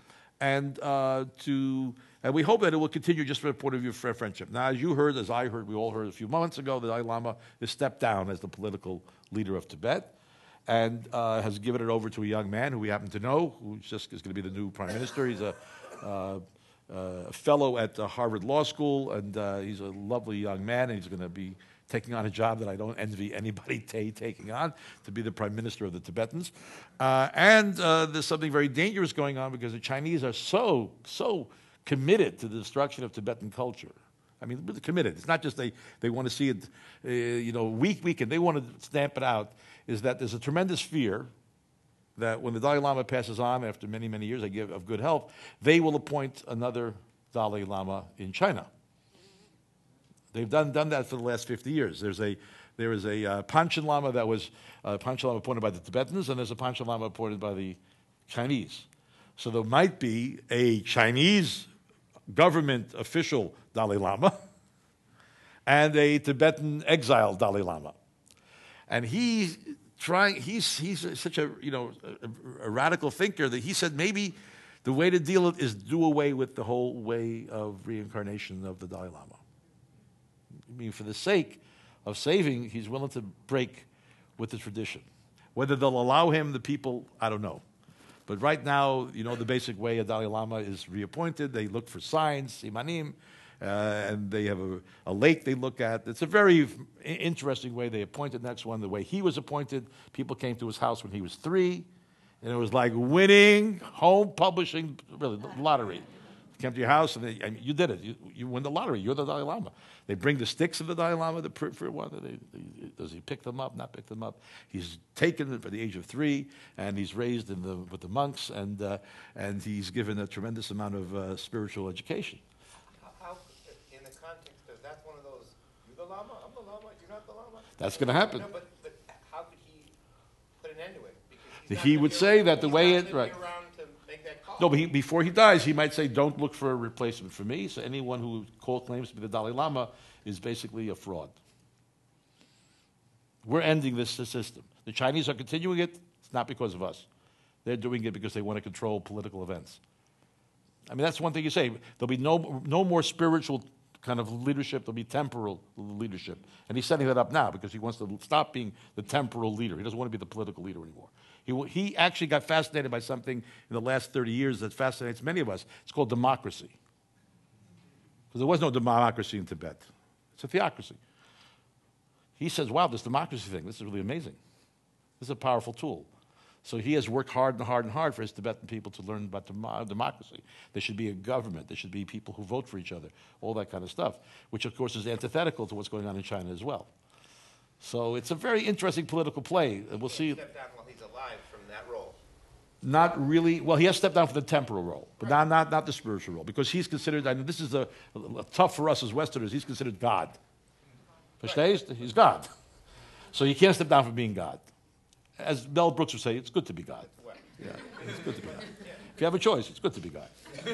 Speaker 1: and uh, to and we hope that it will continue just from the point of view of friendship. Now, as you heard, as I heard, we all heard a few moments ago, the Dalai Lama has stepped down as the political leader of Tibet and uh, has given it over to a young man who we happen to know, who just is going to be the new prime minister. He's a uh, uh, fellow at Harvard Law School, and uh, he's a lovely young man, and he's going to be taking on a job that I don't envy anybody taking on to be the prime minister of the Tibetans. Uh, and uh, there's something very dangerous going on because the Chinese are so, so committed to the destruction of Tibetan culture. I mean, committed. It's not just they, they want to see it, uh, you know, week, and they want to stamp it out. Is that there's a tremendous fear that when the Dalai Lama passes on after many, many years of good health, they will appoint another Dalai Lama in China. They've done, done that for the last 50 years. There's a, there is a uh, Panchen Lama that was uh, Panchen Lama appointed by the Tibetans, and there's a Panchen Lama appointed by the Chinese. So there might be a Chinese government official Dalai Lama and a Tibetan exile Dalai Lama. And he trying, he's, he's such a, you know, a, a, radical thinker that he said maybe the way to deal it is do away with the whole way of reincarnation of the Dalai Lama. I mean, for the sake of saving, he's willing to break with the tradition. Whether they'll allow him, the people, I don't know. But right now, you know, the basic way a Dalai Lama is reappointed, they look for signs, simanim, uh, and they have a, a, lake they look at. It's a very interesting way they appointed the next one. The way he was appointed, people came to his house when he was three, and it was like winning home publishing, really, lottery. Came to your house and they, mean, you did it. You, you win the lottery. You're the Dalai Lama. They bring the sticks of the Dalai Lama. The, for what, does he pick them up? Not pick them up. He's taken for the age of three, and he's raised the, with the monks, and uh, and he's given a tremendous amount of uh, spiritual education.
Speaker 4: How, in the context of that's one of those. You're the Lama. I'm the Lama. You're not the Lama.
Speaker 1: That's going to happen.
Speaker 4: No, but, but how could he put an end to it?
Speaker 1: Because he would say that the way it right. No, but he, before he dies, he might say, "Don't look for a replacement for me." So anyone who call, claims to be the Dalai Lama is basically a fraud. We're ending this system. The Chinese are continuing it. It's not because of us. They're doing it because they want to control political events. I mean, that's one thing you say. There'll be no, no more spiritual kind of leadership. There'll be temporal leadership. And he's setting that up now because he wants to stop being the temporal leader. He doesn't want to be the political leader anymore. He, he actually got fascinated by something in the last 30 years that fascinates many of us. It's called democracy. Because there was no democracy in Tibet. It's a theocracy. He says, wow, this democracy thing, this is really amazing. This is a powerful tool. So he has worked hard and hard and hard for his Tibetan people to learn about demo- democracy. There should be a government. There should be people who vote for each other, all that kind of stuff, which of course is antithetical to what's going on in China as well. So it's a very interesting political play. and We'll see.
Speaker 4: Step down while he's alive from that role.
Speaker 1: Not really. Well, he has stepped down from the temporal role, but not, not, not the spiritual role, because he's considered. I mean, this is a, a- tough for us as Westerners. He's considered God. Verstehst? He's God. So he can't step down from being God. As Mel Brooks would say, it's good to be God. Yeah, it's good to be God. If you have a choice, it's good to be God.
Speaker 4: If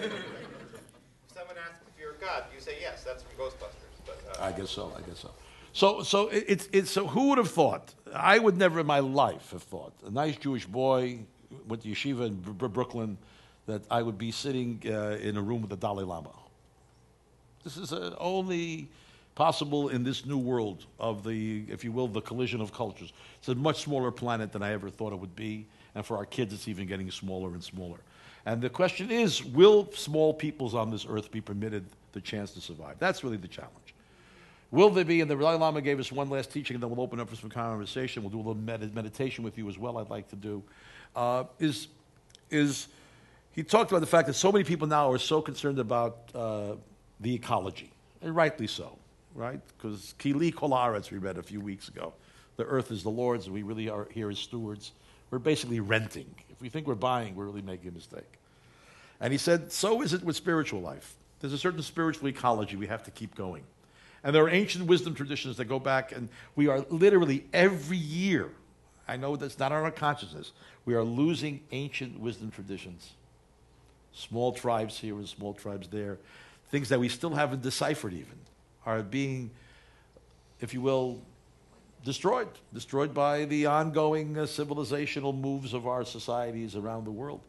Speaker 4: Someone asks if you're a god, you say yes. That's from Ghostbusters. But uh,
Speaker 1: I guess so. I guess so. So, so it's, it's so. Who would have thought? I would never in my life have thought. A nice Jewish boy went to yeshiva in Br- Brooklyn, that I would be sitting uh, in a room with the Dalai Lama. This is uh, only possible in this new world of the, if you will, the collision of cultures. It's a much smaller planet than I ever thought it would be, and for our kids, it's even getting smaller and smaller. And the question is, will small peoples on this earth be permitted the chance to survive? That's really the challenge. Will there be, and the Dalai Lama gave us one last teaching, and then we'll open up for some conversation. We'll do a little med- meditation with you as well, I'd like to do. Uh, is, is he talked about the fact that so many people now are so concerned about uh, the ecology, and rightly so, right? Because Kili Kolaretz, we read a few weeks ago. The earth is the Lord's, and we really are here as stewards. We're basically renting. If we think we're buying, we're really making a mistake. And he said, so is it with spiritual life. There's a certain spiritual ecology we have to keep going. And there are ancient wisdom traditions that go back, and we are literally every year, I know that's not on our consciousness, we are losing ancient wisdom traditions. Small tribes here and small tribes there, things that we still haven't deciphered even, are being, if you will, destroyed, destroyed by the ongoing uh, civilizational moves of our societies around the world.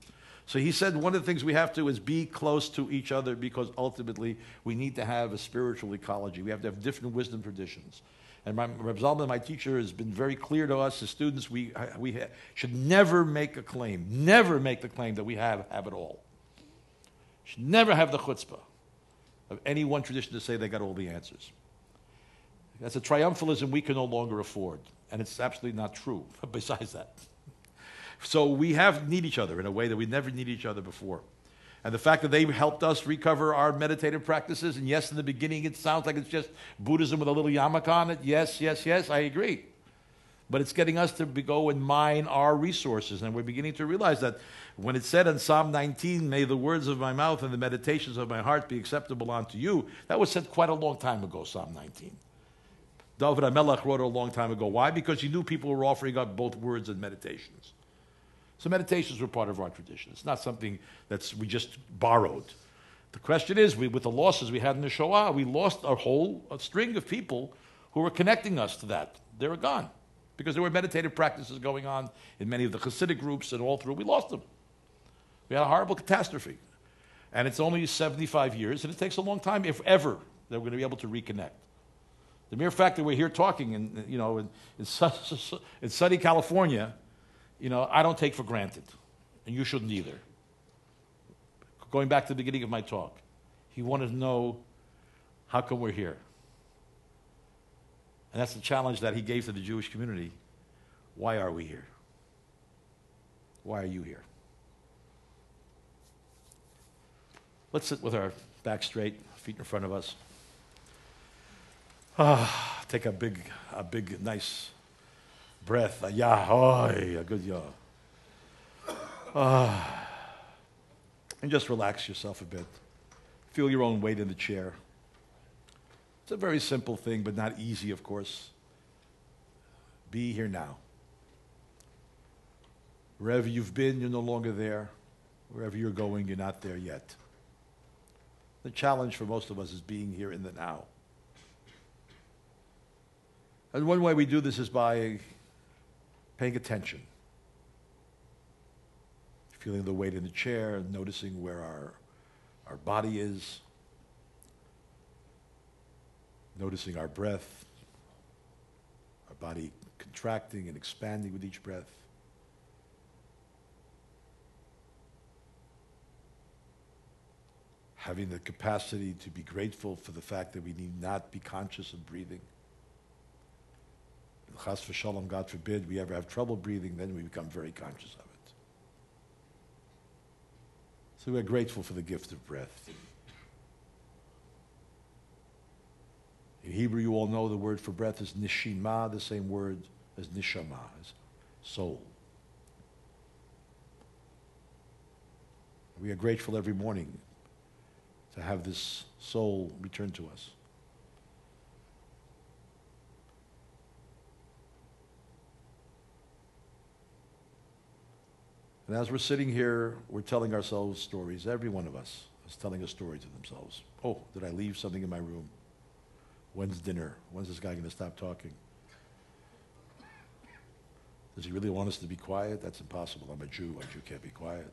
Speaker 1: So he said one of the things we have to is be close to each other because ultimately we need to have a spiritual ecology. We have to have different wisdom traditions. And my, Reb Zalman, my teacher, has been very clear to us as students, we, we ha- should never make a claim, never make the claim that we have, have it all. Should never have the chutzpah of any one tradition to say they got all the answers. That's a triumphalism we can no longer afford. And it's absolutely not true, besides that. So we have need each other in a way that we never need each other before. And the fact that they helped us recover our meditative practices, and yes, in the beginning it sounds like it's just Buddhism with a little yarmulke on it. Yes, yes, yes, I agree. But it's getting us to go and mine our resources. And we're beginning to realize that when it said in Psalm 19, May the words of my mouth and the meditations of my heart be acceptable unto you, that was said quite a long time ago, Psalm 19. David Amelech wrote it a long time ago. Why? Because he knew people were offering up both words and meditations. So meditations were part of our tradition. It's not something that's we just borrowed. The question is, we, with the losses we had in the Shoah, we lost a whole a string of people who were connecting us to that. They were gone because there were meditative practices going on in many of the Hasidic groups and all through. We lost them. We had a horrible catastrophe. And it's only 75 years, and it takes a long time, if ever, that we're going to be able to reconnect. The mere fact that we're here talking in, you know, in, in, in sunny California, you know, I don't take for granted, and you shouldn't either. Going back to the beginning of my talk, he wanted to know how come we're here. And that's the challenge that he gave to the Jewish community. Why are we here? Why are you here? Let's sit with our back straight, feet in front of us. Ah, take a big, a big, nice breath. A yah, oy, a good yah. Ah. And just relax yourself a bit. Feel your own weight in the chair. It's a very simple thing, but not easy, of course. Be here now. Wherever you've been, you're no longer there. Wherever you're going, you're not there yet. The challenge for most of us is being here in the now. And one way we do this is by paying attention, feeling the weight in the chair, noticing where our, our body is, noticing our breath, our body contracting and expanding with each breath. Having the capacity to be grateful for the fact that we need not be conscious of breathing. Chas v'shalom, God forbid, we ever have trouble breathing, then we become very conscious of it. So we're grateful for the gift of breath. In Hebrew, you all know the word for breath is nishima, the same word as nishama, as soul. We are grateful every morning to have this soul return to us. And as we're sitting here, we're telling ourselves stories. Every one of us is telling a story to themselves. Oh, did I leave something in my room? When's dinner? When's this guy going to stop talking? Does he really want us to be quiet? That's impossible. I'm a Jew. A Jew can't be quiet.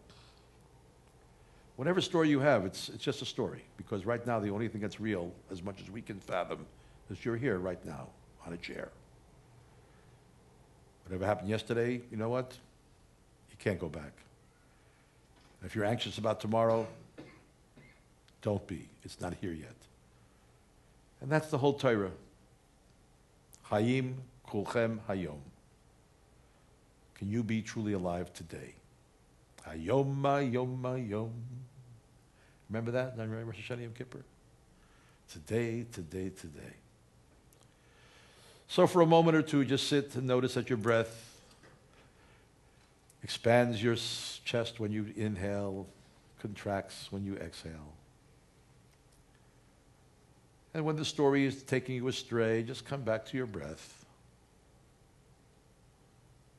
Speaker 1: Whatever story you have, it's, it's just a story. Because right now, the only thing that's real, as much as we can fathom, is you're here right now on a chair. Whatever happened yesterday, you know what? You can't go back. If you're anxious about tomorrow, don't be. It's not here yet. And that's the whole Torah. Hayim kulchem hayom. Can you be truly alive today? Hayom hayom hayom. Remember that? Remember Rosh Hashanah Yom Kippur? Today, today, today. So for a moment or two, just sit and notice that your breath expands your chest when you inhale, contracts when you exhale. And when the story is taking you astray, just come back to your breath.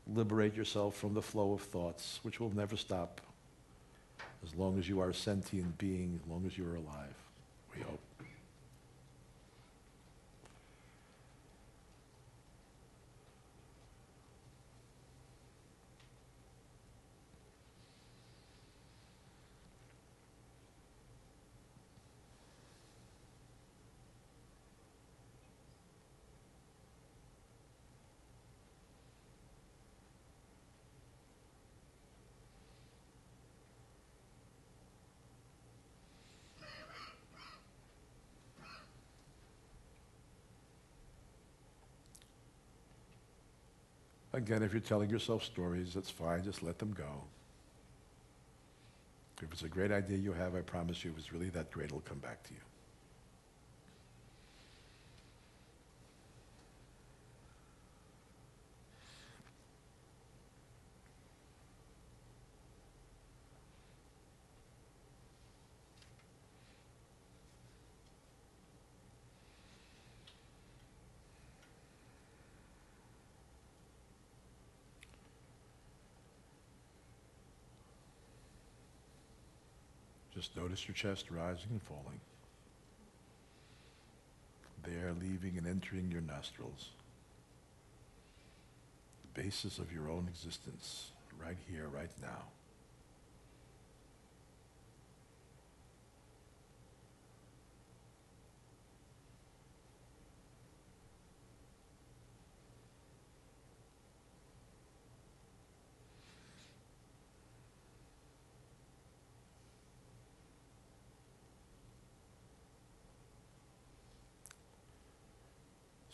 Speaker 1: Liberate yourself from the flow of thoughts, which will never stop as long as you are a sentient being, as long as you are alive. We hope. Again, if you're telling yourself stories, that's fine. Just let them go. If it's a great idea you have, I promise you, if it's really that great, it'll come back to you. Notice your chest rising and falling. There, leaving and entering your nostrils. The basis of your own existence, right here, right now.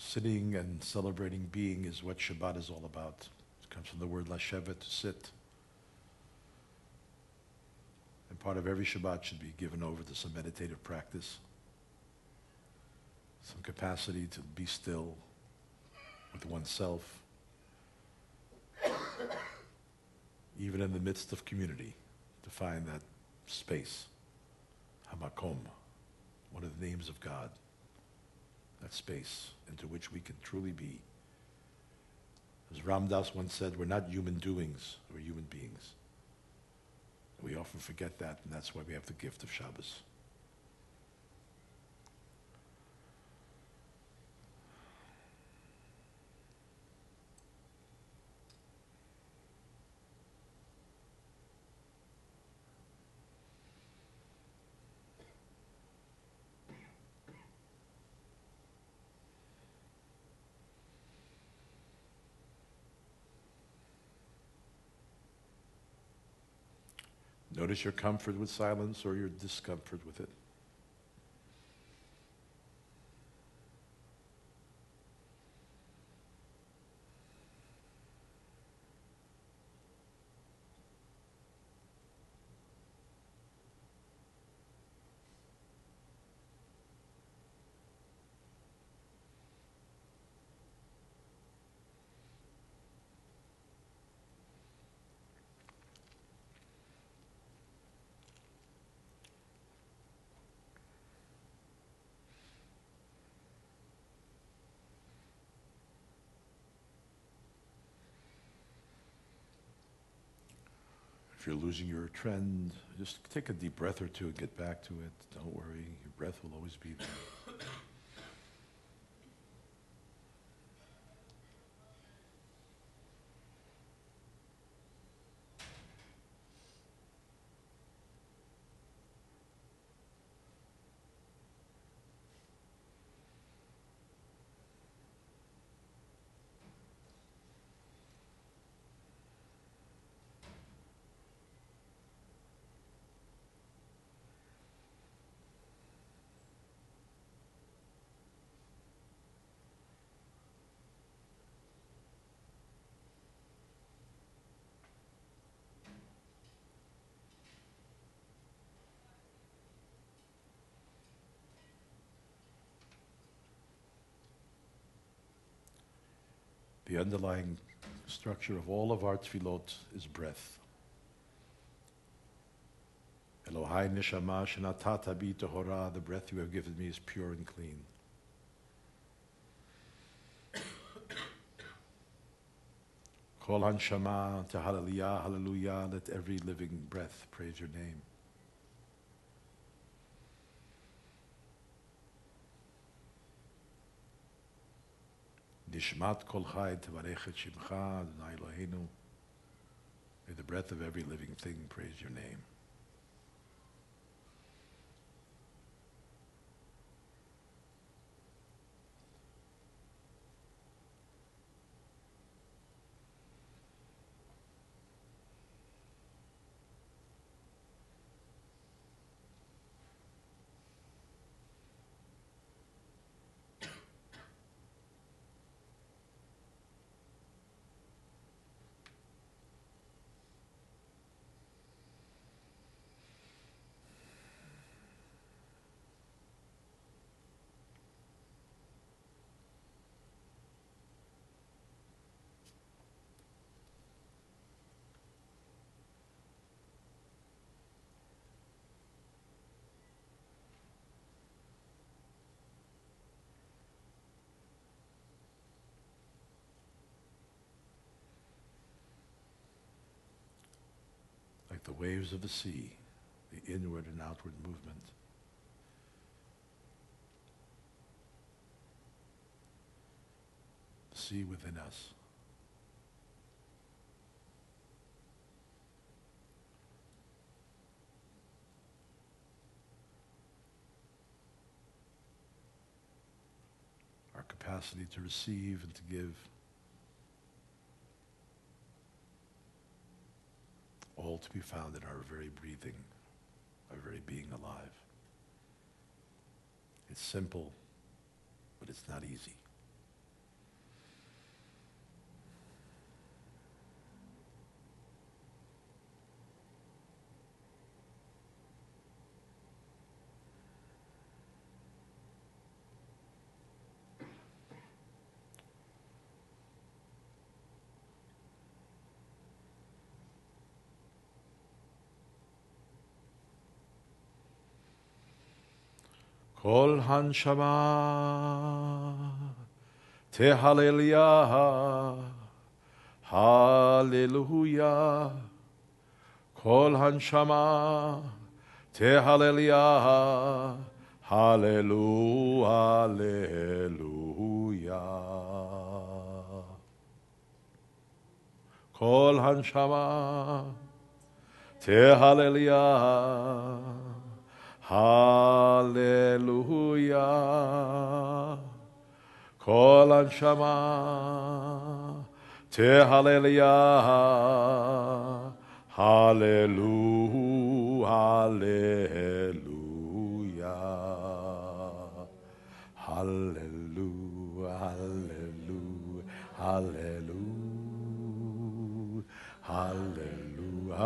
Speaker 1: Sitting and celebrating being is what Shabbat is all about. It comes from the word lashevet, to sit. And part of every Shabbat should be given over to some meditative practice, some capacity to be still with oneself, even in the midst of community, to find that space, hamakom, one of the names of God that space into which we can truly be. As Ram Dass once said, we're not human doings, we're human beings. We often forget that, and that's why we have the gift of Shabbos. Notice your comfort with silence or your discomfort with it. You're losing your trend, just take a deep breath or two and get back to it. Don't worry, your breath will always be there. The underlying structure of all of our tefillot is breath. Elohai neshama shenatata bi tohora, the breath you have given me is pure and clean. Kol hanshama hallelujah, hallelujah, let every living breath praise your name. Nishmat kol chai tevarech et shimcha, Adonai Eloheinu. May the breath of every living thing praise your name. Waves of the sea, the inward and outward movement. The sea within us. Our capacity to receive and to give. All to be found in our very breathing, our very being alive. It's simple, but it's not easy. כל הנשמה תהלליה, הללויה. כל הנשמה תהלליה, הללו, הללויה. כל הנשמה תהלליה, Hallelujah. Kol anshama tehallelujah. Hallelujah. hallelujah. Hallelujah, hallelujah, hallelujah, hallelujah, hallelujah,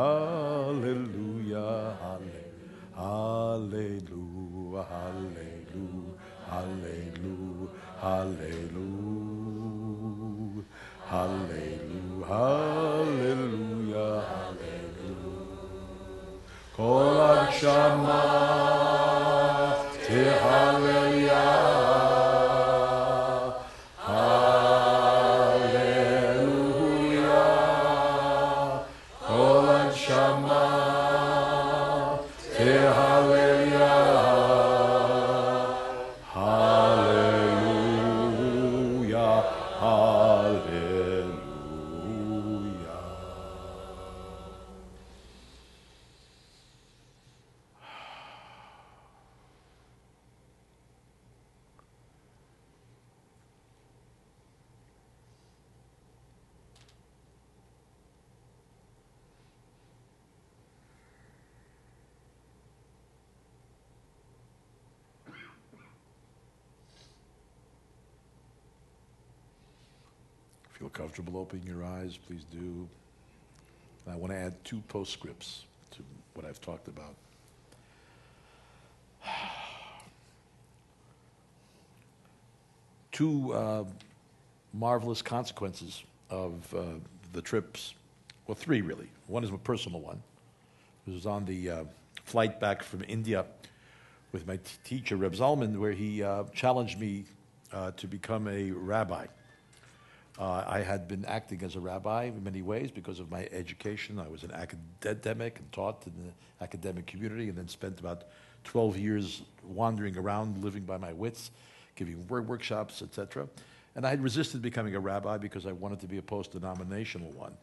Speaker 1: hallelujah, hallelujah, hallelujah, hallelujah, hallelujah, hallelujah. Kol Shama, comfortable opening your eyes, please do. I want to add two postscripts to what I've talked about. Two uh, marvelous consequences of uh, the trips, well, three really. One is a personal one. It was on the uh, flight back from India with my teacher, Reb Zalman, where he uh, challenged me uh, to become a rabbi. Uh, I had been acting as a rabbi in many ways because of my education. I was an academic and taught in the academic community, and then spent about 12 years wandering around, living by my wits, giving workshops, etc. And I had resisted becoming a rabbi because I wanted to be a post-denominational one.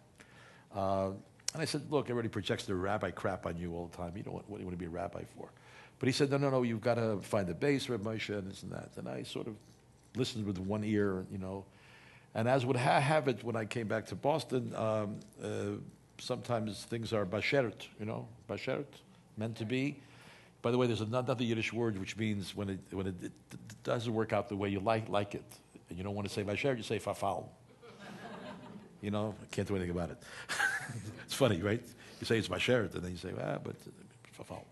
Speaker 1: Uh, and I said, look, everybody projects their rabbi crap on you all the time. You don't want, what do you want to be a rabbi for? But he said, no, no, no, you've got to find the base, Reb Moshe, and this and that. And I sort of listened with one ear, you know. And as would ha- have it, when I came back to Boston, um, uh, sometimes things are bashert, you know, bashert, meant to be. By the way, there's another Yiddish word which means when it, when it, it, doesn't work out the way you like, like it, and you don't want to say bashert, you say fafal. you know, I can't do anything about it. it's funny, right? You say it's bashert, and then you say, ah, but uh, fafal.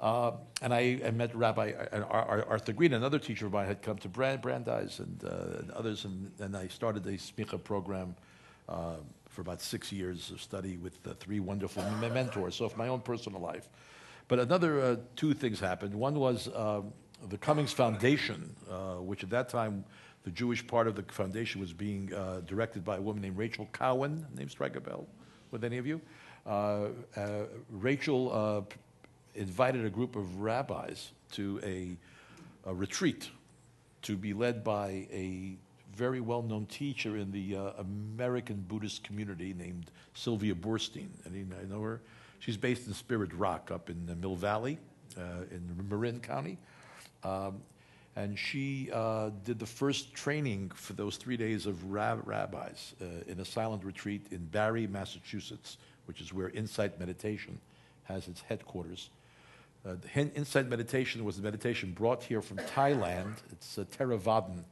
Speaker 1: Uh, and I, I met Rabbi uh, Ar- Ar- Arthur Green, another teacher of mine, had come to Brandeis and, uh, and others, and, and I started a smicha program uh, for about six years of study with uh, three wonderful mentors, so of my own personal life. But another uh, two things happened. One was um, the Cummings Foundation, uh, which at that time, the Jewish part of the foundation was being uh, directed by a woman named Rachel Cowan. Name strike a bell with any of you? Uh, uh, Rachel uh, invited a group of rabbis to a, a retreat to be led by a very well-known teacher in the uh, American Buddhist community named Sylvia Boorstein. I know her? She's based in Spirit Rock up in the Mill Valley uh, in Marin County. Um, and she uh, did the first training for those three days of rab- rabbis uh, in a silent retreat in Barre, Massachusetts, which is where Insight Meditation has its headquarters. Uh, Insight Meditation was a meditation brought here from Thailand. It's a Theravadan,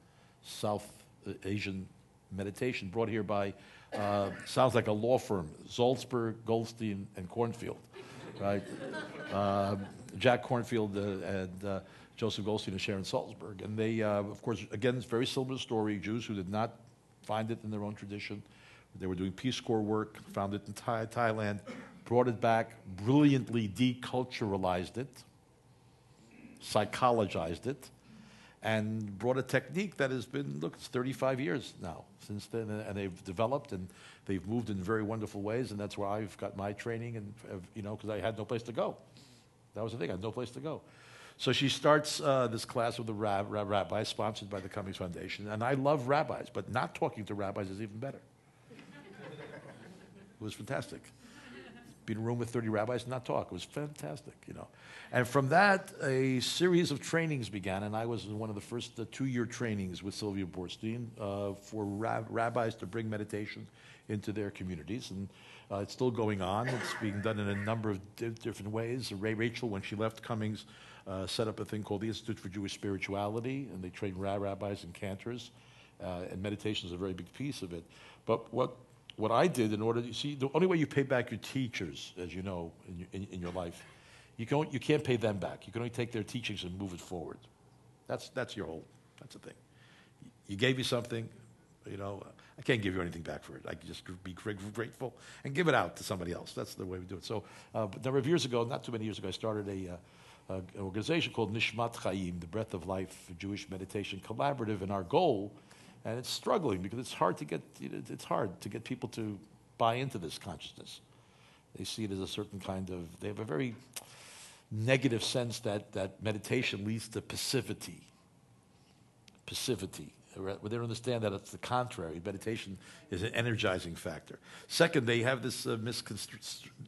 Speaker 1: South uh, Asian meditation brought here by, uh, sounds like a law firm, Salzberg, Goldstein, and Kornfield, right? Um Jack Kornfield uh, and uh, Joseph Goldstein and Sharon Salzberg. And they, uh, of course, again, it's very similar story. Jews who did not find it in their own tradition. They were doing Peace Corps work, found it in Thai- Thailand, brought it back, brilliantly deculturalized it, psychologized it, and brought a technique that has been, look, it's 35 years now since then, and they've developed and they've moved in very wonderful ways, and that's where I've got my training, and you know, because I had no place to go. That was the thing, I had no place to go. So she starts uh, this class with a rab- rab- rabbi sponsored by the Cummings Foundation, and I love rabbis, but not talking to rabbis is even better. it was fantastic. Be in a room with 30 rabbis and not talk. It was fantastic, you know. And from that, a series of trainings began, and I was in one of the first uh, two-year trainings with Sylvia Boorstein uh, for rab- rabbis to bring meditation into their communities. And uh, it's still going on. It's being done in a number of di- different ways. Ray Rachel, when she left Cummings, uh, set up a thing called the Institute for Jewish Spirituality, and they train ra- rabbis and cantors, uh, and meditation is a very big piece of it. But what what I did in order, you see, the only way you pay back your teachers, as you know, in in, in your life, you, can, you can't pay them back. You can only take their teachings and move it forward. That's, that's your whole, that's the thing. You gave me something, you know, I can't give you anything back for it. I can just be grateful and give it out to somebody else. That's the way we do it. So uh, a number of years ago, not too many years ago, I started a, uh, uh, an organization called Nishmat Chaim, the Breath of Life Jewish Meditation Collaborative, and our goal and it's struggling because it's hard to get it's hard to get people to buy into this consciousness. They see it as a certain kind of they have a very negative sense that that meditation leads to passivity. Passivity. They don't understand that it's the contrary. Meditation is an energizing factor. Second, they have this uh,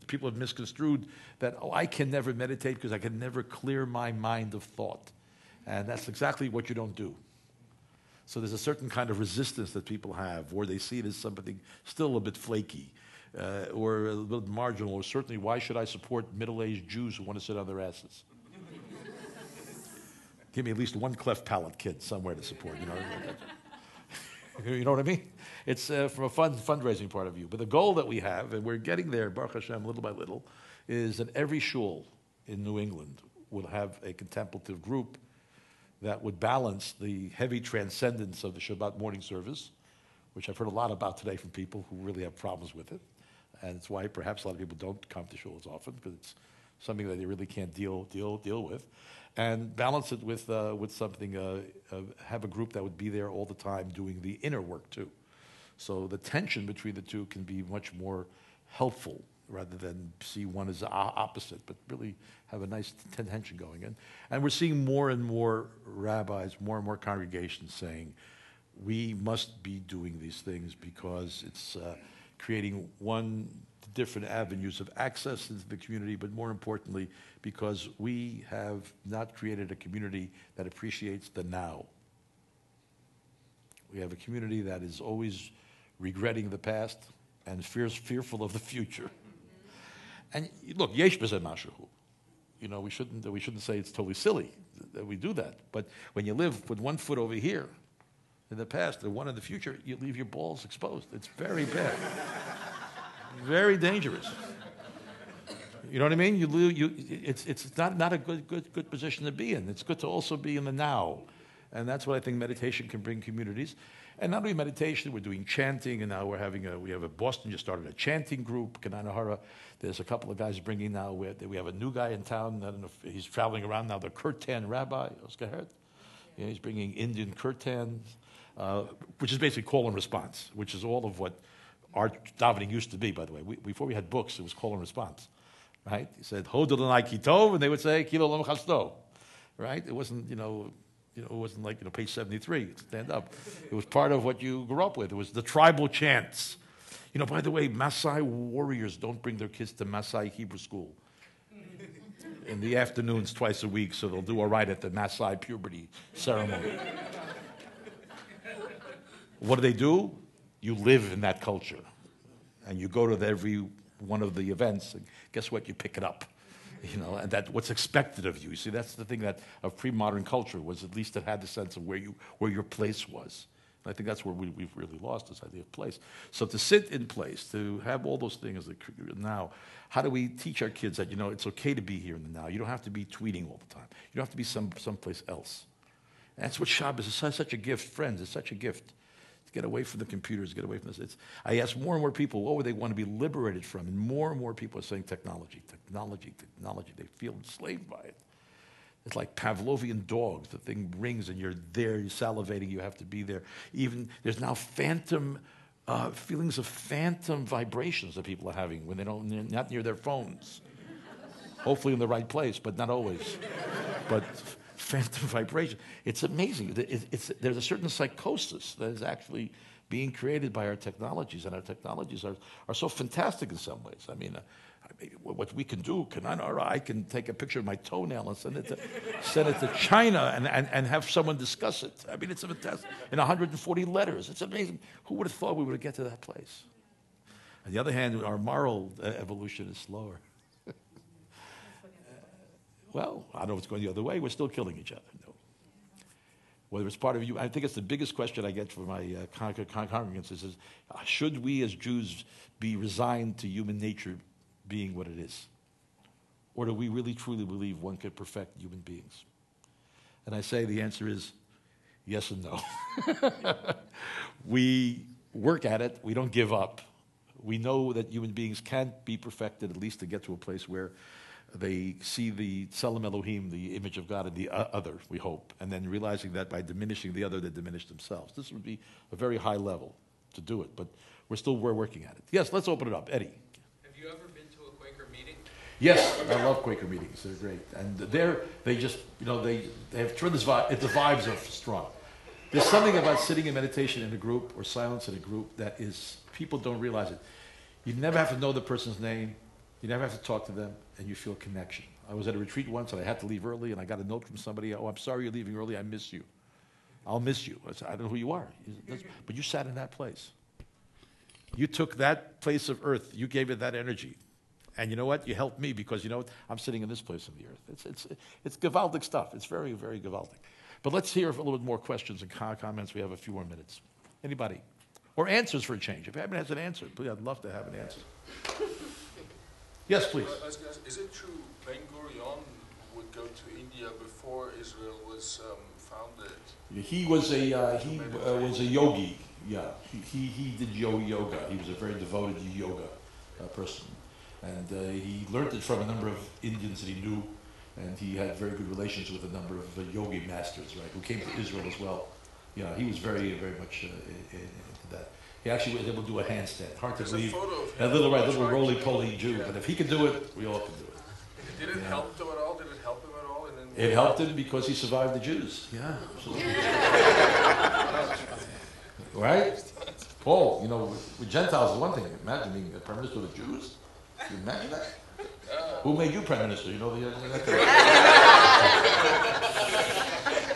Speaker 1: people have misconstrued that, oh, I can never meditate because I can never clear my mind of thought. And that's exactly what you don't do. So there's a certain kind of resistance that people have, where they see it as something still a bit flaky, uh, or a little marginal, or certainly, why should I support middle-aged Jews who want to sit on their asses? Give me at least one cleft palate kid somewhere to support. You know, you know what I mean? It's uh, from a fund, fundraising point of view. But the goal that we have, and we're getting there, Baruch Hashem, little by little, is that every shul in New England will have a contemplative group that would balance the heavy transcendence of the Shabbat morning service, which I've heard a lot about today from people who really have problems with it. And it's why perhaps a lot of people don't come to shul as often, because it's something that they really can't deal, deal, deal with. And balance it with, uh, with something, uh, uh, have a group that would be there all the time doing the inner work too. So the tension between the two can be much more helpful rather than see one as opposite, but really have a nice tension going. in. and we're seeing more and more rabbis, more and more congregations saying, we must be doing these things because it's uh, creating one different avenues of access into the community, but more importantly, because we have not created a community that appreciates the now. We have a community that is always regretting the past and fears, fearful of the future. And look, yesh mashu. You know, we shouldn't, we shouldn't say it's totally silly that we do that. But when you live with one foot over here in the past and one in the future, you leave your balls exposed. It's very bad. very dangerous. You know what I mean? You, you, it's, it's not, not a good, good, good position to be in. It's good to also be in the now. And that's what I think meditation can bring communities. And not only meditation, we're doing chanting, and now we're having a, we have a Boston just started a chanting group, Kananahara. There's a couple of guys bringing now, we have, we have a new guy in town, I don't know if he's traveling around now, the Kirtan rabbi, Oscar Hert. Yeah, he's bringing Indian Kirtan, uh, which is basically call and response, which is all of what our davening used to be, by the way. We, before we had books, it was call and response, right? He said, Hodelanai Kitov, and they would say, Kilo Chasto, right? It wasn't, you know, you know, it wasn't like, you know, page 73, stand up. It was part of what you grew up with. It was the tribal chants. You know, by the way, Maasai warriors don't bring their kids to Maasai Hebrew school in the afternoons twice a week, so they'll do all right at the Maasai puberty ceremony. what do they do? You live in that culture. And you go to every one of the events, and guess what? You pick it up you know, and that what's expected of you. You see, that's the thing that of pre-modern culture was at least it had the sense of where you where your place was. And I think that's where we, have really lost this idea of place. So to sit in place, to have all those things now, how do we teach our kids that you know it's okay to be here in the now? You don't have to be tweeting all the time. You don't have to be some someplace else. And that's what Shabbos is such a gift, friends. It's such a gift get away from the computers, get away from this. It's, I ask more and more people, what would they want to be liberated from? And more and more people are saying technology, technology, technology. They feel enslaved by it. It's like Pavlovian dogs. The thing rings and you're there, you're salivating, you have to be there. Even there's now phantom uh, feelings of phantom vibrations that people are having when they don't, they're not near their phones. Hopefully in the right place, but not always. but phantom vibration. It's amazing. It's, it's, there's a certain psychosis that is actually being created by our technologies, and our technologies are, are so fantastic in some ways. I mean, uh, I mean, what we can do, can I, or I can take a picture of my toenail and send it to, send it to China and, and, and have someone discuss it. I mean, it's a fantastic, in 140 letters. It's amazing. Who would have thought we would get to that place? On the other hand, our moral uh, evolution is slower. Well, I don't know if it's going the other way. We're still killing each other. No. Whether it's part of you, I think it's the biggest question I get from my uh, con- con- congregants is, is uh, should we as Jews be resigned to human nature being what it is? Or do we really truly believe one could perfect human beings? And I say the answer is yes and no. we work at it, we don't give up. We know that human beings can't be perfected, at least to get to a place where they see the Tselem Elohim, the image of God, in the other, we hope, and then realizing that by diminishing the other, they diminish themselves. This would be a very high level to do it, but we're still we're working at it. Yes, let's open it up. Eddie.
Speaker 5: Have you ever been to a Quaker meeting?
Speaker 1: Yes, I love Quaker meetings. They're great, and they're they just you know they they have tremendous vibe. The vibes are strong. There's something about sitting in meditation in a group or silence in a group that is people don't realize it. You never have to know the person's name. You never have to talk to them, and you feel connection. I was at a retreat once, and I had to leave early, and I got a note from somebody. Oh, I'm sorry you're leaving early. I miss you. I'll miss you. I, said, I don't know who you are, but you sat in that place. You took that place of earth. You gave it that energy. And you know what? You helped me because you know what? I'm sitting in this place of the earth. It's, it's, it's gewaldic stuff. It's very, very gewaldic. But let's hear a little bit more questions and comments. We have a few more minutes. Anybody? Or answers for a change. If anyone has an answer, please, I'd love to have an answer. yes, please.
Speaker 6: I was gonna ask, Is it true Ben Gurion would go to India before Israel was um, founded?
Speaker 1: He was a uh, he uh, was a yogi. Yeah, he, he, he did yo- yoga. He was a very devoted yoga uh, person, and uh, he learned it from a number of Indians that he knew, and he had very good relations with a number of uh, yogi masters, right, who came to Israel as well. Yeah, he was very very much He actually was able to do a handstand. Hard to
Speaker 6: There's
Speaker 1: believe. A little right, little roly poly Jew.
Speaker 6: yeah.
Speaker 1: But if he could do it, we all can do it.
Speaker 6: Did it
Speaker 1: Yeah.
Speaker 6: help him at all? Did it help him at all?
Speaker 1: It helped him because he survived the Jews. Yeah, absolutely. right? Paul, you know, with, with Gentiles is one thing. Imagine being a prime minister of the Jews. Can you imagine that? Who made you prime minister? You know the.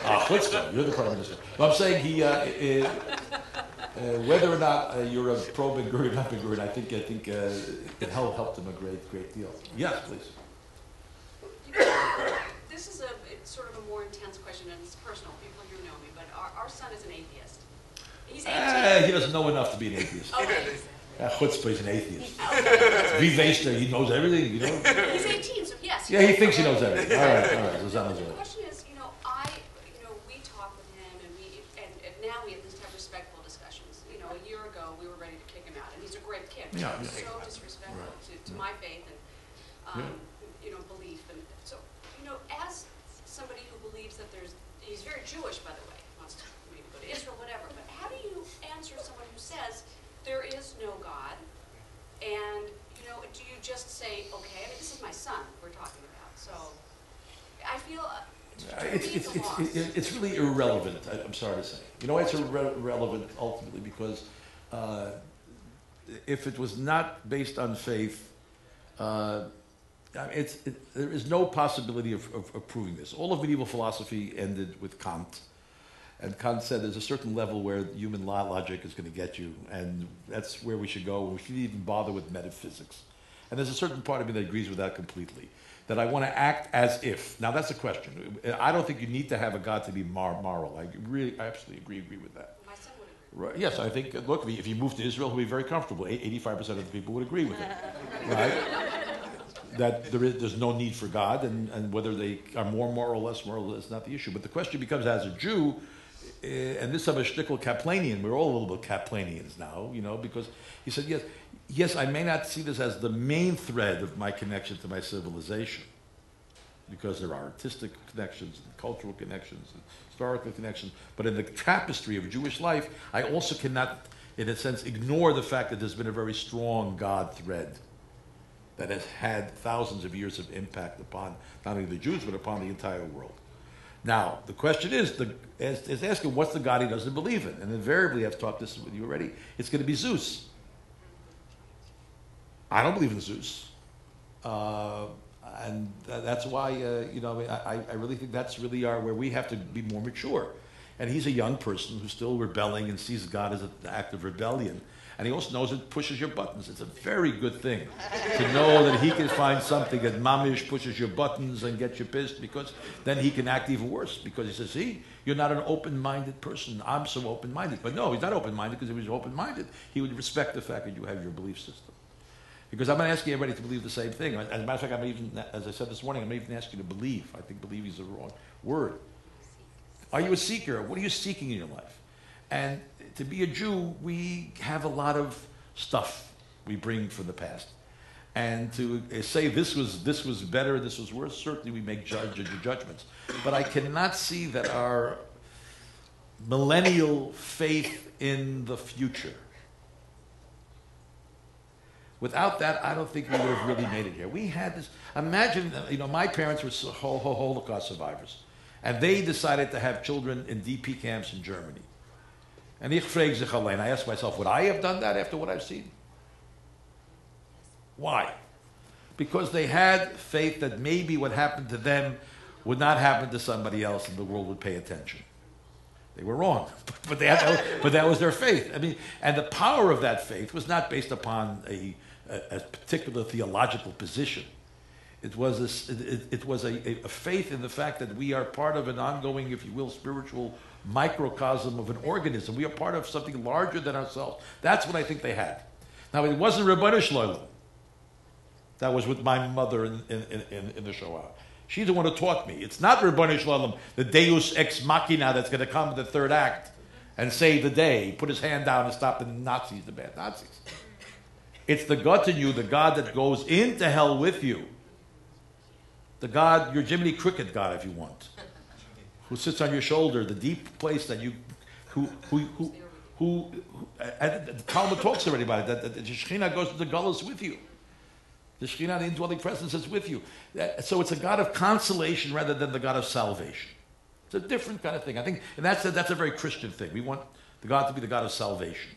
Speaker 1: ah, chutzpah, You're the prime minister. No, I'm saying he. Uh, uh, uh, whether or not uh, you're a pro Ben Gurion, not Ben Gurion, I think I think uh, it helped helped him a great great deal. Yes, please.
Speaker 7: This is a, it's sort of a more intense question, and it's personal. People here know me, but our, our son is an atheist. He's
Speaker 1: Uh, he doesn't know enough to be an atheist.
Speaker 7: Okay.
Speaker 1: Uh, chutzpah is an atheist. Vivester, he knows everything, you know?
Speaker 7: He's 18, so yes.
Speaker 1: Yeah, he thinks he knows everything. All right, all right, Rosanna's
Speaker 7: The question is, you know, I, you know, we talk with him, and we, and, and now we at least have respectful discussions. You know, a year ago, we were ready to kick him out, and he's a great
Speaker 1: Yeah, yeah.
Speaker 7: So disrespectful
Speaker 1: Right.
Speaker 7: to, to my faith and, um, you know, belief, and so, you know, as somebody who believes that there's, he's very Jewish, by the way, wants to maybe go to Israel, whatever, but how do you answer someone who says there is no God? And, you know, do you just say, okay, I mean, this is my son we're talking about, so I feel, uh, to-
Speaker 1: Uh, It's,
Speaker 7: me,
Speaker 1: it's,
Speaker 7: it's
Speaker 1: it's,
Speaker 7: loss.
Speaker 1: it- it's really irrelevant, I- I'm sorry to say. You know why it's irre- irrelevant ultimately? Because uh, if it was not based on faith, uh, it, there is no possibility of, of, of proving this. All of medieval philosophy ended with Kant. And Kant said there's a certain level where human logic is going to get you, and that's where we should go. We shouldn't even bother with metaphysics. And there's a certain part of me that agrees with that completely. That I want to act as if. Now that's a question. I don't think you need to have a God to be mor- moral. I really, I absolutely agree, agree with that.
Speaker 7: My son would agree.
Speaker 1: Right. Yes, I think. Look, if you move to Israel, he'll be very comfortable. Eighty-five percent of the people would agree with it, right? that there is, there's no need for God, and, and whether they are more moral or less moral is not the issue. But the question becomes, as a Jew, uh, and this is a shtickle Kaplanian. We're all a little bit Kaplanians now, you know, because he said, yes, yes, I may not see this as the main thread of my connection to my civilization, because there are artistic connections and cultural connections and historical connections. But in the tapestry of Jewish life, I also cannot, in a sense, ignore the fact that there's been a very strong God thread that has had thousands of years of impact upon not only the Jews, but upon the entire world. Now, the question is, the, is, is asking what's the God he doesn't believe in? And invariably, I've taught this with you already, it's going to be Zeus. I don't believe in Zeus. Uh, and tha- that's why, uh, you know, I, I really think that's really our, where we have to be more mature. And he's a young person who's still rebelling and sees God as an act of rebellion. And he also knows it pushes your buttons. It's a very good thing to know that he can find something that mamish pushes your buttons and gets you pissed because then he can act even worse because he says, see, you're not an open-minded person. I'm so open-minded. But no, he's not open-minded because if he was open-minded, he would respect the fact that you have your belief system. Because I'm not asking everybody to believe the same thing. As a matter of fact, I'm even, as I said this morning, I'm even asking you to believe. I think believe is the wrong word. Are you a seeker? What are you seeking in your life? And to be a Jew, we have a lot of stuff we bring from the past. And to say this was, this was better, this was worse, certainly we make judge judgments. But I cannot see that our millennial faith in the future Without that, I don't think we would have really made it here. We had this. Imagine, uh, you know, my parents were Holocaust survivors, and they decided to have children in DP camps in Germany. And ich frage sich allein, I ask myself, would I have done that after what I've seen? Why? Because they had faith that maybe what happened to them would not happen to somebody else and the world would pay attention. They were wrong, but, they had, but that was their faith. I mean, and the power of that faith was not based upon a, a, a particular theological position. It was, a, it, it- was a, a faith in the fact that we are part of an ongoing, if you will, spiritual microcosm of an organism. We are part of something larger than ourselves. That's what I think they had. Now, it wasn't Ribono Shel Olam. That was with my mother in, in, in, in the Shoah. She's the one who taught me. It's not Ribono Shel Olam, the Deus ex machina that's going to come in the third act and save the day, put his hand down and stop the Nazis, the bad Nazis. It's the God in you, the God that goes into hell with you. The God, your Jiminy Cricket God, if you want, who sits on your shoulder, the deep place that you, who, who, who, who, and the Talmud talks already about it, that, that the Shekhinah goes to the Gullus with you. The Shekhinah, the indwelling presence, is with you. Uh, so it's a God of consolation rather than the God of salvation. It's a different kind of thing. I think, and that's a, that's a very Christian thing. We want the God to be the God of salvation.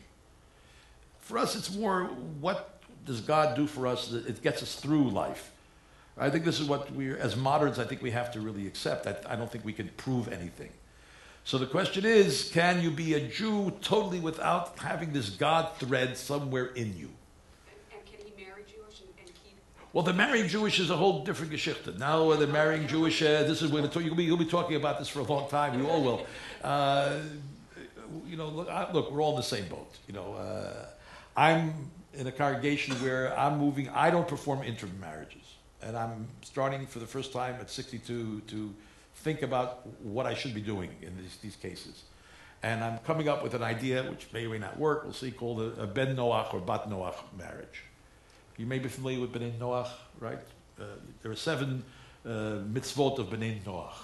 Speaker 1: For us, it's more what does God do for us that it gets us through life. I think this is what we, as moderns, I think we have to really accept. I, I don't think we can prove anything. So the question is, can you be a Jew totally without having this God thread somewhere in you?
Speaker 7: And, and can he marry Jewish and, and keep?
Speaker 1: Well, the marrying Jewish is a whole different geschichte. Now, the marrying Jewish, uh, this is talk, you'll, be, you'll be talking about this for a long time. We all will. Uh, you know, look, I, look, we're all in the same boat. You know, uh, I'm in a congregation where I'm moving. I don't perform intermarriages. and I'm starting for the first time at 62 to think about what I should be doing in these, these cases. And I'm coming up with an idea, which may or may not work. We'll see, called a, a Ben Noach or Bat Noach marriage. You may be familiar with Ben Noach, right? Uh, there are seven uh, mitzvot of Ben Noach.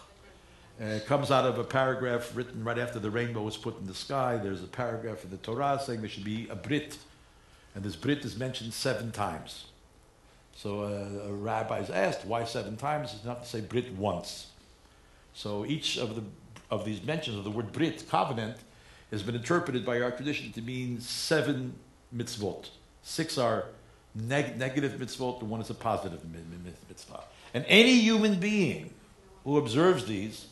Speaker 1: Uh, it comes out of a paragraph written right after the rainbow was put in the sky. There's a paragraph in the Torah saying there should be a Brit. And this Brit is mentioned seven times. So uh, a rabbi is asked, why seven times? It's enough to say Brit once. So each of, the, of these mentions of the word Brit, covenant, has been interpreted by our tradition to mean seven mitzvot. Six are neg- negative mitzvot, and one is a positive mi- mi- mitzvah. And any human being who observes these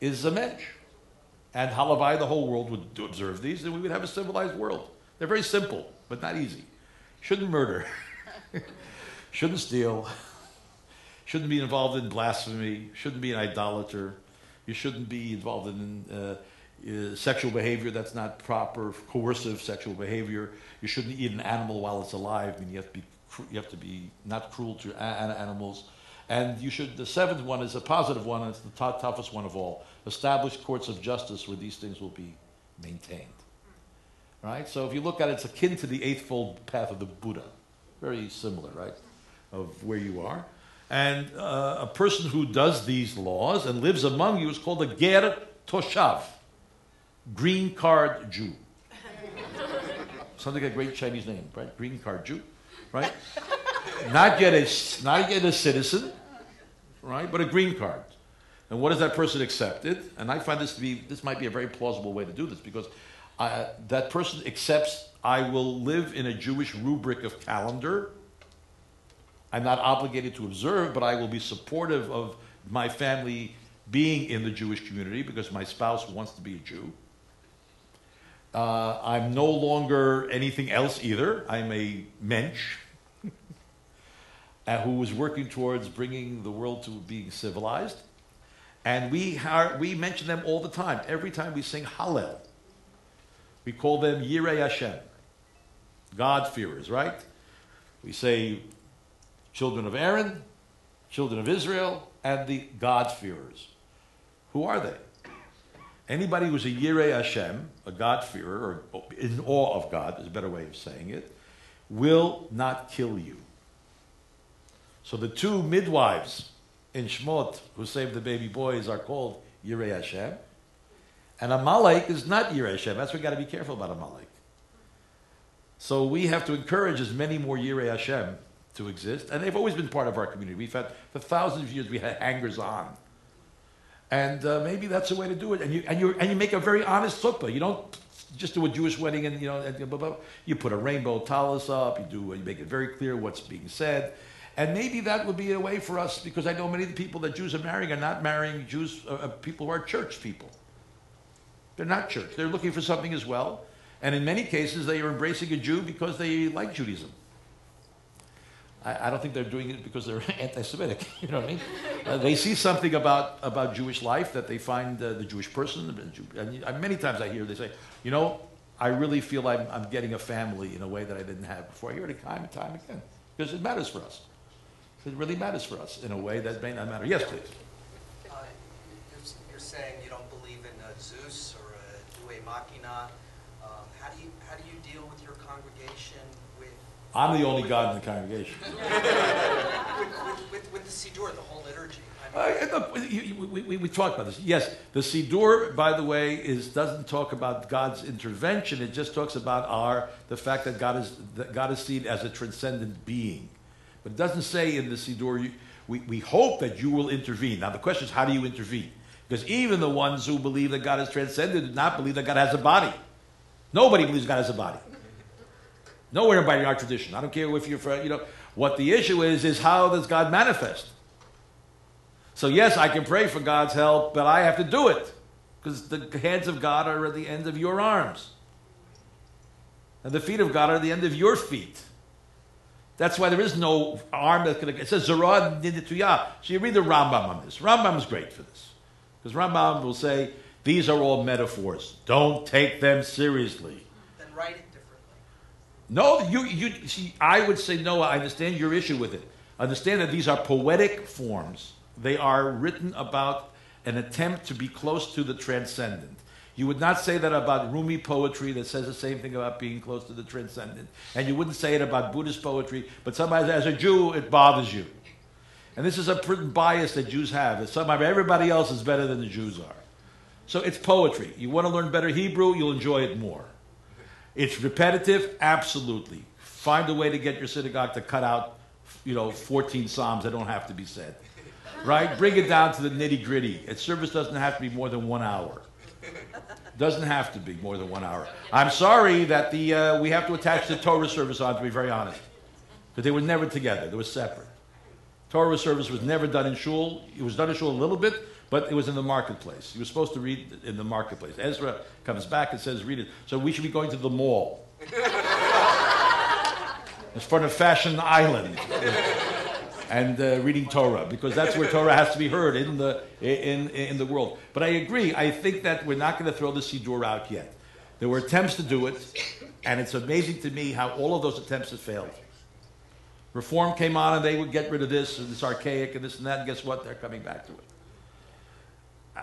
Speaker 1: is a mensch. And halavai, the whole world would observe these, and we would have a civilized world. They're very simple, but not easy. Shouldn't murder. Shouldn't steal. Shouldn't be involved in blasphemy. Shouldn't be an idolater. You shouldn't be involved in uh, uh, sexual behavior that's not proper, coercive sexual behavior. You shouldn't eat an animal while it's alive. I mean, you have to be, you have to be not cruel to animals. And you should, the seventh one is a positive one, and it's the tou- toughest one of all. Establish courts of justice where these things will be maintained. Right? So if you look at it, it's akin to the eightfold path of the Buddha. Very similar, right? Of where you are. And uh, a person who does these laws and lives among you is called a Ger Toshav, green card Jew. Sounds like a great Chinese name, right? Green card Jew, right? not yet a, not yet a citizen, right? But a green card. And what has that person accepted? And I find this to be, this might be a very plausible way to do this because uh, that person accepts I will live in a Jewish rubric of calendar. I'm not obligated to observe, but I will be supportive of my family being in the Jewish community because my spouse wants to be a Jew. Uh, I'm no longer anything else either. I'm a mensch uh, who is working towards bringing the world to being civilized. And we, are, we mention them all the time. Every time we sing Hallel, we call them Yirei Hashem, God-fearers, right? We say children of Aaron, children of Israel, and the God-fearers. Who are they? Anybody who's a Yirei Hashem, a God-fearer, or in awe of God, is a better way of saying it, will not kill you. So the two midwives in Shmot who saved the baby boys are called Yirei Hashem. And Amalek is not Yirei Hashem. That's why we got to be careful about Amalek. So we have to encourage as many more Yirei Hashem to exist. And they've always been part of our community. We've had, for thousands of years, we had hangers on. And uh, maybe that's the way to do it. And you, and, you, and you make a very honest chuppah. You don't just do a Jewish wedding and, you know, and blah, blah, blah. you put a rainbow tallis up. You, do, you make it very clear what's being said. And maybe that would be a way for us, because I know many of the people that Jews are marrying are not marrying Jews, uh, uh, people who are church people. They're not church. They're looking for something as well. And in many cases, they are embracing a Jew because they like Judaism. I, I don't think they're doing it because they're anti-Semitic. You know what I mean? Uh, they see something about, about Jewish life that they find uh, the Jewish person. And uh, many times I hear they say, you know, I really feel I'm, I'm getting a family in a way that I didn't have before. I hear it time and time again because it matters for us. It really matters for us in a way that may not matter. Yes, please.
Speaker 8: Uh, You're you're saying you don't believe in a Zeus or a Due Machina. Um, How do you, how do you deal with your congregation with,
Speaker 1: I'm the only God in the congregation.
Speaker 8: with, with- with, with the Siddur, the whole liturgy? I mean,
Speaker 1: Uh, look, you- you- we, we, we talked about this. Yes, the Siddur, by the way, is doesn't talk about God's intervention. It just talks about our the fact that God is that God is seen as a transcendent being. But it doesn't say in the Siddur. You, we, we hope that you will intervene. Now the question is, how do you intervene? Because even the ones who believe that God is transcendent do not believe that God has a body. Nobody believes God has a body. Nowhere in our tradition. I don't care if you're, you know, what the issue is, is how does God manifest? So yes, I can pray for God's help, but I have to do it because the hands of God are at the end of your arms, and the feet of God are at the end of your feet. That's why there is no arm that's going to. It says zeroa netuyah. So you read the Rambam on this. Rambam is great for this because Rambam will say these are all metaphors. Don't take them seriously.
Speaker 8: Then write it differently.
Speaker 1: No, you, you see, I would say no. I understand your issue with it. Understand that these are poetic forms. They are written about an attempt to be close to the transcendent. You would not say that about Rumi poetry that says the same thing about being close to the transcendent. And you wouldn't say it about Buddhist poetry, but somebody, as a Jew, it bothers you. And this is a bias that Jews have. That somehow everybody else is better than the Jews are. So it's poetry. You want to learn better Hebrew, you'll enjoy it more. It's repetitive, absolutely. Find a way to get your synagogue to cut out, you know, 14 psalms that don't have to be said. Right? Bring it down to the nitty gritty. A service doesn't have to be more than one hour. Doesn't have to be more than one hour. I'm sorry that the uh, we have to attach the Torah service on. To be very honest, because they were never together. They were separate. Torah service was never done in shul. It was done in shul a little bit, but it was in the marketplace. You were supposed to read in the marketplace. Ezra comes back and says, "Read it." So we should be going to the mall. It's part of Fashion Island. and uh, reading Torah because that's where Torah has to be heard in the in in the world. But I agree. I think that we're not going to throw the Siddur out yet. There were attempts to do it, and it's amazing to me how all of those attempts have failed. Reform came on, and they would get rid of this and this archaic and this and that. And guess what? They're coming back to it.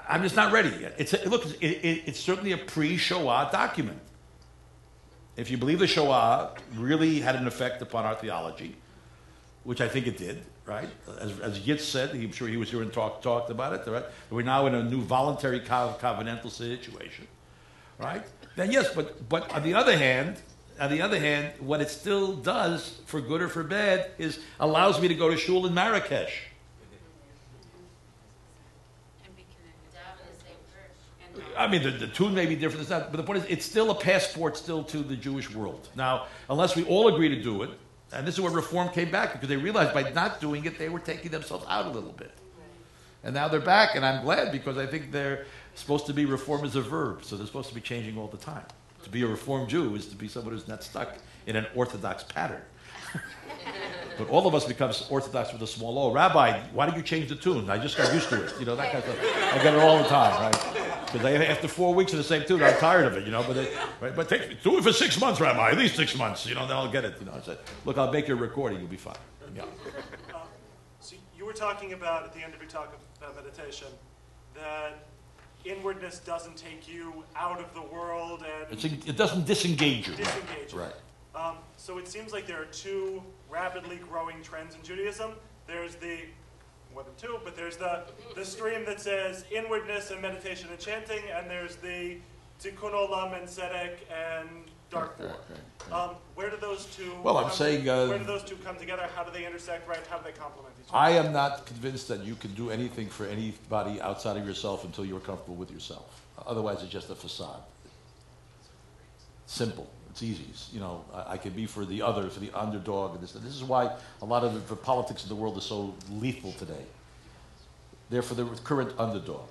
Speaker 1: I'm just not ready yet. It's a, look. It, it, it's certainly a pre-Shoah document. If you believe the Shoah really had an effect upon our theology, which I think it did, right? As, as Yitz said, I'm sure he was here and talk, talked about it, right? We're now in a new voluntary co- covenantal situation, right? Then yes, but, but on the other hand, on the other hand, what it still does, for good or for bad, is allows me to go to shul in Marrakesh. I mean, the, the tune may be different, not, but the point is, it's still a passport still to the Jewish world. Now, unless we all agree to do it, and this is where reform came back, because they realized by not doing it, they were taking themselves out a little bit. And now they're back, and I'm glad because I think they're supposed to be reform is a verb, so they're supposed to be changing all the time. To be a reformed Jew is to be someone who's not stuck in an orthodox pattern. but all of us becomes orthodox with a small o. Rabbi, why don't you change the tune? I just got used to it. You know that kind of stuff. I get it all the time, right? Because after four weeks of the same tune, I'm tired of it. You know, but they, right? but take, do it for six months, Rabbi. At least six months. You know, then I'll get it. You know, I said, look, I'll make your recording. You'll be fine. Yeah.
Speaker 9: Uh, So you were talking about, at the end of your talk about meditation, that inwardness doesn't take you out of the world and
Speaker 1: It's, it doesn't disengage you.
Speaker 9: disengage you.
Speaker 1: Right.
Speaker 9: Um, so it seems like there are two rapidly growing trends in Judaism. There's the, more than two, but there's the, the stream that says inwardness and meditation and chanting, and there's the tikkun olam and tzedek and dark
Speaker 1: Right,
Speaker 9: war.
Speaker 1: right, right.
Speaker 9: Um, where do those two?
Speaker 1: Well, I'm
Speaker 9: come-
Speaker 1: saying, uh,
Speaker 9: where do those two come together? How do they intersect? Right? How do they complement each other?
Speaker 1: I am not convinced that you can do anything for anybody outside of yourself until you're comfortable with yourself. Otherwise, it's just a facade. Simple. It's easy. It's, you know, I, I can be for the other, for the underdog, and this. This is why a lot of the, the politics of the world is so lethal today. They're for the current underdog.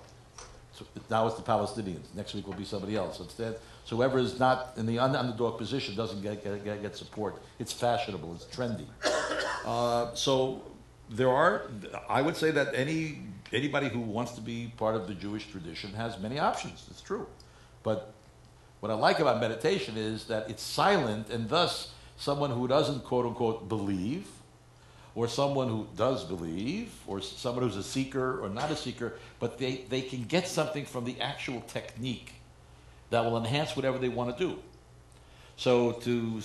Speaker 1: So now it's the Palestinians. Next week will be somebody else. Instead, so whoever is not in the underdog position doesn't get, get, get, support. It's fashionable. It's trendy. Uh, so there are, I would say that any anybody who wants to be part of the Jewish tradition has many options. It's true, but what I like about meditation is that it's silent, and thus someone who doesn't quote unquote believe, or someone who does believe, or someone who's a seeker or not a seeker, but they, they can get something from the actual technique that will enhance whatever they want to do. So to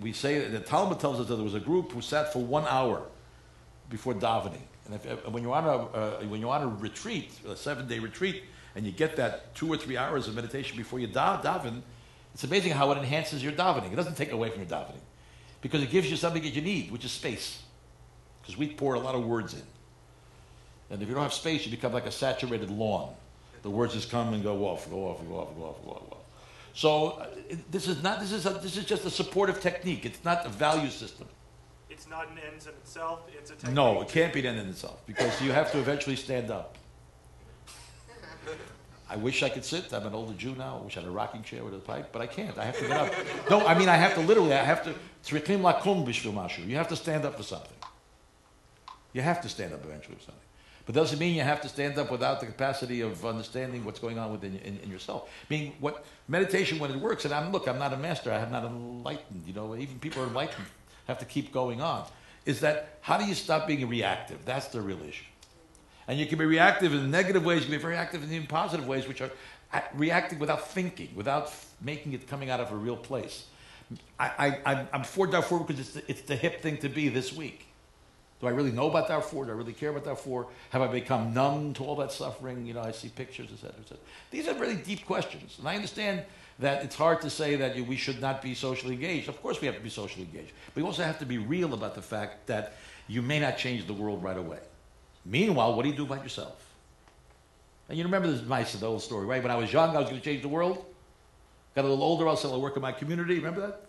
Speaker 1: we say the Talmud tells us that there was a group who sat for one hour before davening, and if, when you're on a uh, when you're on a retreat, a seven day retreat, and you get that two or three hours of meditation before you da- daven, it's amazing how it enhances your davening. It doesn't take away from your davening because it gives you something that you need, which is space. Because we pour a lot of words in, and if you don't have space, you become like a saturated lawn. The words just come and go off, go off, go off, go off, go off. Go off. So uh, this is not. This is a, this is just a supportive technique. It's not a value system.
Speaker 9: It's not an end in itself. It's a technique.
Speaker 1: No, it can't be an end in itself because you have to eventually stand up. I wish I could sit. I'm an older Jew now. I wish I had a rocking chair with a pipe, but I can't. I have to get up. No, I mean I have to literally. I have to. tzrichim lakum b'shvil mashu. You have to stand up for something. You have to stand up eventually for something. But doesn't mean you have to stand up without the capacity of understanding what's going on within in, in yourself. Meaning, what meditation when it works, and I'm look, I'm not a master. I am not enlightened. You know, even people are enlightened have to keep going on. Is that how do you stop being reactive? That's the real issue. And you can be reactive in negative ways. You can be very active in even positive ways, which are uh, reacting without thinking, without f- making it coming out of a real place. I, I, I'm- I'm for Darfur because it's the, it's the hip thing to be this week. Do I really know about that Darfur? Do I really care about that Darfur? Have I become numb to all that suffering? You know, I see pictures, et cetera, et cetera. These are really deep questions. And I understand that it's hard to say that we should not be socially engaged. Of course, we have to be socially engaged. But we also have to be real about the fact that you may not change the world right away. Meanwhile, what do you do about yourself? And you remember this the old story, right? When I was young, I was going to change the world. Got a little older, I'll still work in my community. Remember that?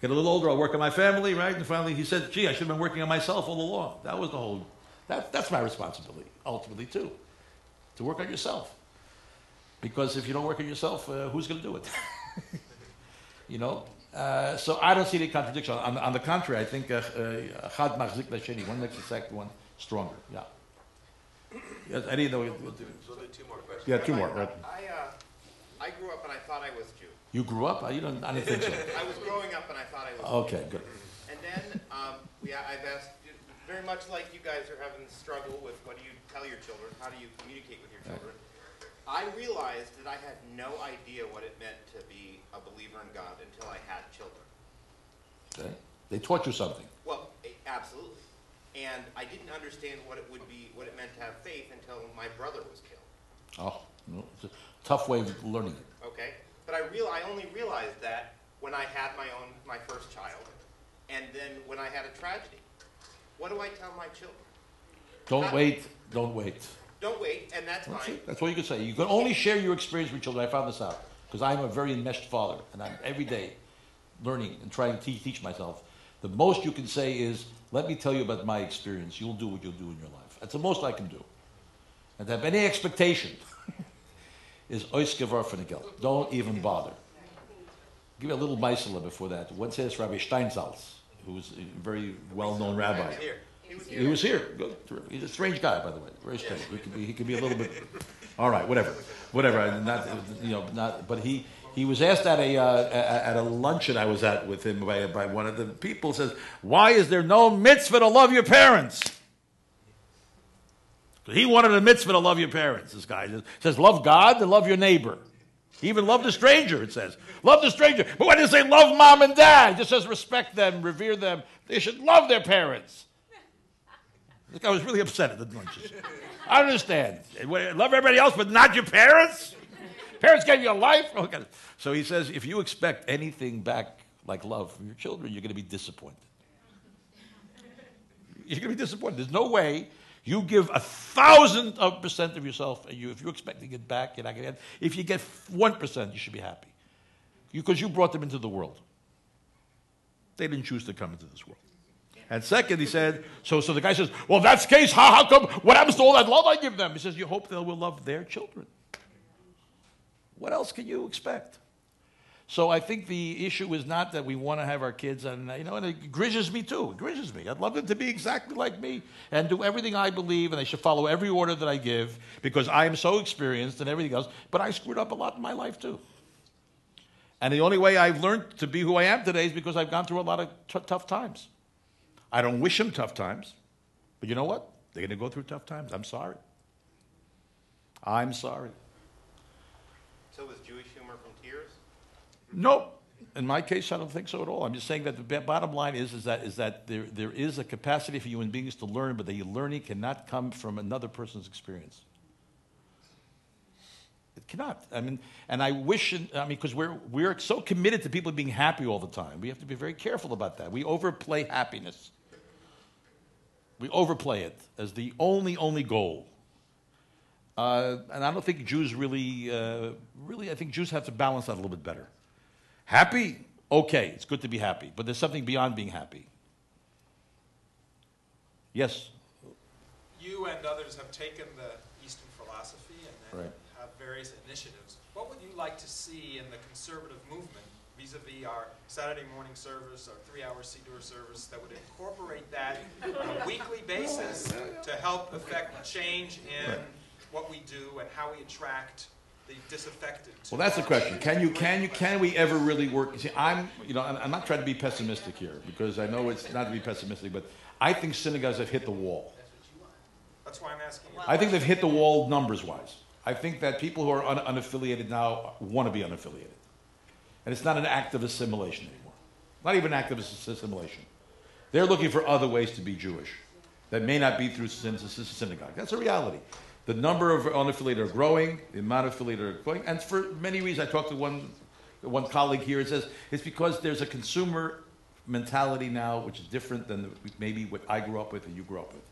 Speaker 1: Get a little older, I'll work on my family, right? And finally, he said, "Gee, I should have been working on myself all along." That was the whole. That, that's my responsibility, ultimately, too, to work on yourself. Because if you don't work on yourself, uh, who's going to do it? you know. Uh, so I don't see any contradiction. On, on the contrary, I think uh, uh, chad machzik. One makes the second one stronger. Yeah. Yes.
Speaker 4: We'll do, we'll do two more questions.
Speaker 1: Yeah, two more.
Speaker 4: I,
Speaker 1: Right.
Speaker 4: I, uh, I grew up and I thought I was Jew.
Speaker 1: You grew up? You don't. I didn't think so.
Speaker 4: I was growing up and I thought I was
Speaker 1: Okay, good.
Speaker 4: And then um, we, I've asked, very much like you guys are having the struggle with what do you tell your children, how do you communicate with your children. I realized that I had no idea what it meant to be a believer in God until I had children.
Speaker 1: Okay. They taught you something.
Speaker 4: Well, absolutely. And I didn't understand what it would be, what it meant to have faith until my brother was killed.
Speaker 1: Oh, no, it's a tough way of learning it.
Speaker 4: Okay, but I real I only realized that when I had my own my first child, and then when I had a tragedy. What do I tell my children?
Speaker 1: Don't
Speaker 4: Not-
Speaker 1: wait. Don't wait.
Speaker 4: don't wait, and that's
Speaker 1: That's
Speaker 4: fine.
Speaker 1: it. That's all you can say. You can only share your experience with children. I found this out because I'm a very enmeshed father, and I'm every day learning and trying to teach, teach myself. The most you can say is, "Let me tell you about my experience. You'll do what you'll do in your life." That's the most I can do. And to have any expectation is oiskevar finagel. Don't even bother. Give you a little Meisela before that. One says Rabbi Steinsaltz, who was a very well-known rabbi.
Speaker 4: Here, he was here.
Speaker 1: He was here. Good. He's a strange guy, by the way. Very strange. He could be, he could be a little bit. All right, whatever, whatever. Not, you know, not. But he he was asked at a uh, at a luncheon I was at with him by by one of the people. Says, "Why is there no mitzvah to love your parents?" He wanted a mitzvah to love your parents. This guy says, "Love God and love your neighbor." He Even love the stranger, it says. Love the stranger. But when you say love mom and dad, it just says respect them, revere them. They should love their parents. This guy was really upset at the lunches. I understand. Love everybody else, but not your parents? Parents gave you a life? Oh, okay. So he says if you expect anything back like love from your children, you're going to be disappointed. You're going to be disappointed. There's no way you give a thousand of percent of yourself, and you, if you're expecting it back, you're not going to get If you get 1%, you should be happy. Because you brought them into the world. They didn't choose to come into this world. And second, he said, so, so the guy says, well, that's the case, how, how come, what happens to all that love I give them? He says, you hope they will love their children. What else can you expect? So I think the issue is not that we want to have our kids, and you know, and it grishes me too. It grishes me. I'd love them to be exactly like me and do everything I believe, and they should follow every order that I give because I am so experienced and everything else. But I screwed up a lot in my life too. And the only way I've learned to be who I am today is because I've gone through a lot of t- tough times. I don't wish them tough times, but you know what? They're going to go through tough times. I'm sorry. I'm sorry.
Speaker 4: So was Jewish?
Speaker 1: No, in my case, I don't think so at all. I'm just saying that the bottom line is, is that, is that there, there is a capacity for human beings to learn, but the learning cannot come from another person's experience. It cannot. I mean, and I wish, I mean, because we're, we're so committed to people being happy all the time. We have to be very careful about that. We overplay happiness. We overplay it as the only, only goal. Uh, and I don't think Jews really, uh, really, I think Jews have to balance that a little bit better. Happy? Okay, it's good to be happy, but there's something beyond being happy. Yes?
Speaker 5: You and others have taken the Eastern philosophy and
Speaker 1: Right.
Speaker 5: have various initiatives. What would you like to see in the conservative movement vis-a-vis our Saturday morning service, our three-hour Siddur service, that would incorporate that on a weekly basis to help affect change in what we do and how we attract the disaffected?
Speaker 1: Well, that's the question. Can you, can you, can we ever really work? See, I'm, you know, I'm I'm not trying to be pessimistic here because I know it's not to be pessimistic, but I think synagogues have hit the wall.
Speaker 5: That's what you want. That's why I'm asking you.
Speaker 1: I think they've hit the wall numbers wise. I think that people who are un- unaffiliated now want to be unaffiliated. And it's not an act of assimilation anymore. Not even an act of assimilation. They're looking for other ways to be Jewish that may not be through syn- syn- synagogue. That's a reality. The number of unaffiliated are growing, the amount of affiliated are growing, and for many reasons. I talked to one, one colleague here, it says it's because there's a consumer mentality now which is different than the, maybe what I grew up with and you grew up with.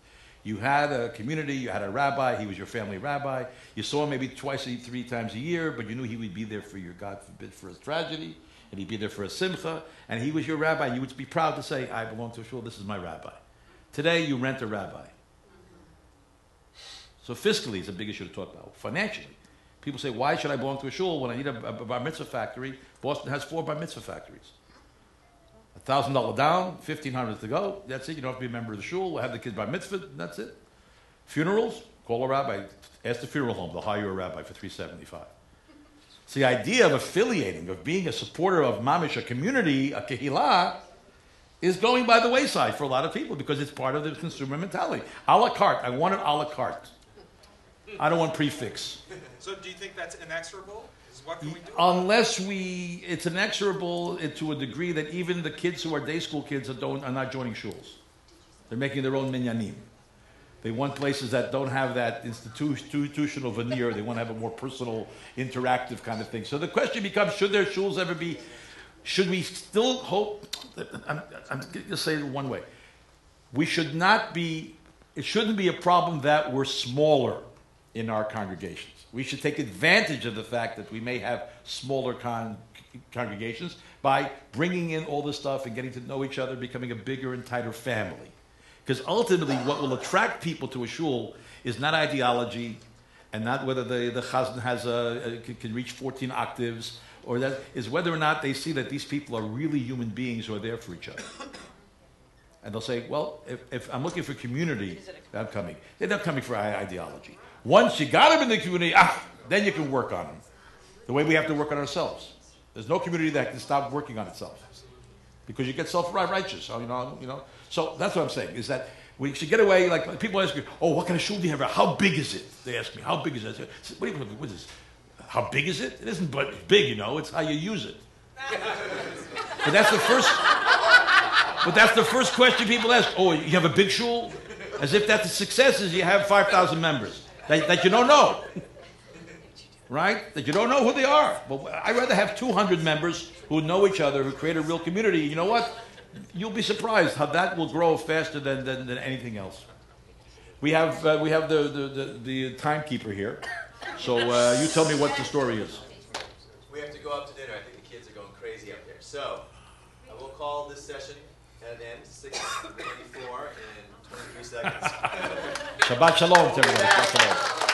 Speaker 1: You had a community, you had a rabbi, he was your family rabbi. You saw him maybe twice, a, three times a year, but you knew he would be there for your, God forbid, for a tragedy, and he'd be there for a simcha, and he was your rabbi. You would be proud to say, I belong to a shul, this is my rabbi. Today, you rent a rabbi. So fiscally, it's a big issue to talk about. Financially, people say, why should I belong to a shul when I need a, a, a bar mitzvah factory? Boston has four bar mitzvah factories. thousand dollar down, fifteen hundred to go. That's it. You don't have to be a member of the shul. We'll have the kids bar mitzvah. That's it. Funerals, call a rabbi. Ask the funeral home. They'll hire you a rabbi for three seventy five. So the idea of affiliating, of being a supporter of mamish, a community, a kehillah, is going by the wayside for a lot of people because it's part of the consumer mentality. A la carte. I want it a la carte. I don't want prix fixe.
Speaker 5: So do you think that's inexorable? What can we do?
Speaker 1: Unless we, it's inexorable to a degree that even the kids who are day school kids are, don't, are not joining shuls. They're making their own minyanim. They want places that don't have that institutional veneer. They want to have a more personal, interactive kind of thing. So the question becomes: Should their shuls ever be? Should we still hope? I'm, I'm going to say it one way. We should not be. It shouldn't be a problem that we're smaller in our congregations. We should take advantage of the fact that we may have smaller con- congregations by bringing in all this stuff and getting to know each other, becoming a bigger and tighter family. Because ultimately, what will attract people to a shul is not ideology and not whether the, the chazan has a, a, can- can reach 14 octaves, or that is whether or not they see that these people are really human beings who are there for each other. And they'll say, well, if, if I'm looking for community, I'm coming. They're not coming for ideology. Once you got them in the community, ah, then you can work on them. The way we have to work on ourselves. There's no community that can stop working on itself. Because you get self-righteous, so, you know, you know. So that's what I'm saying, is that we should get away, like, people ask me, oh, what kind of shul do you have? How big is it? They ask me, how big is it? Say, What, you, what is this? How big is it? It isn't but big, you know, it's how you use it. but that's the first, but that's the first question people ask. Oh, you have a big shul? As if that's the success is you have 5,000 members that, that you don't know. Right? That you don't know who they are. But I'd rather have 200 members who know each other, who create a real community. You know what? You'll be surprised how that will grow faster than, than, than anything else. We have, uh, we have the, the, the, the timekeeper here. So uh, you tell me what the story is.
Speaker 10: We have to go out to dinner. I think the kids are going crazy up there. So, I will call this session at an end, 6:24 in 23 seconds.
Speaker 1: Shabbat shalom to everyone. Shabbat shalom.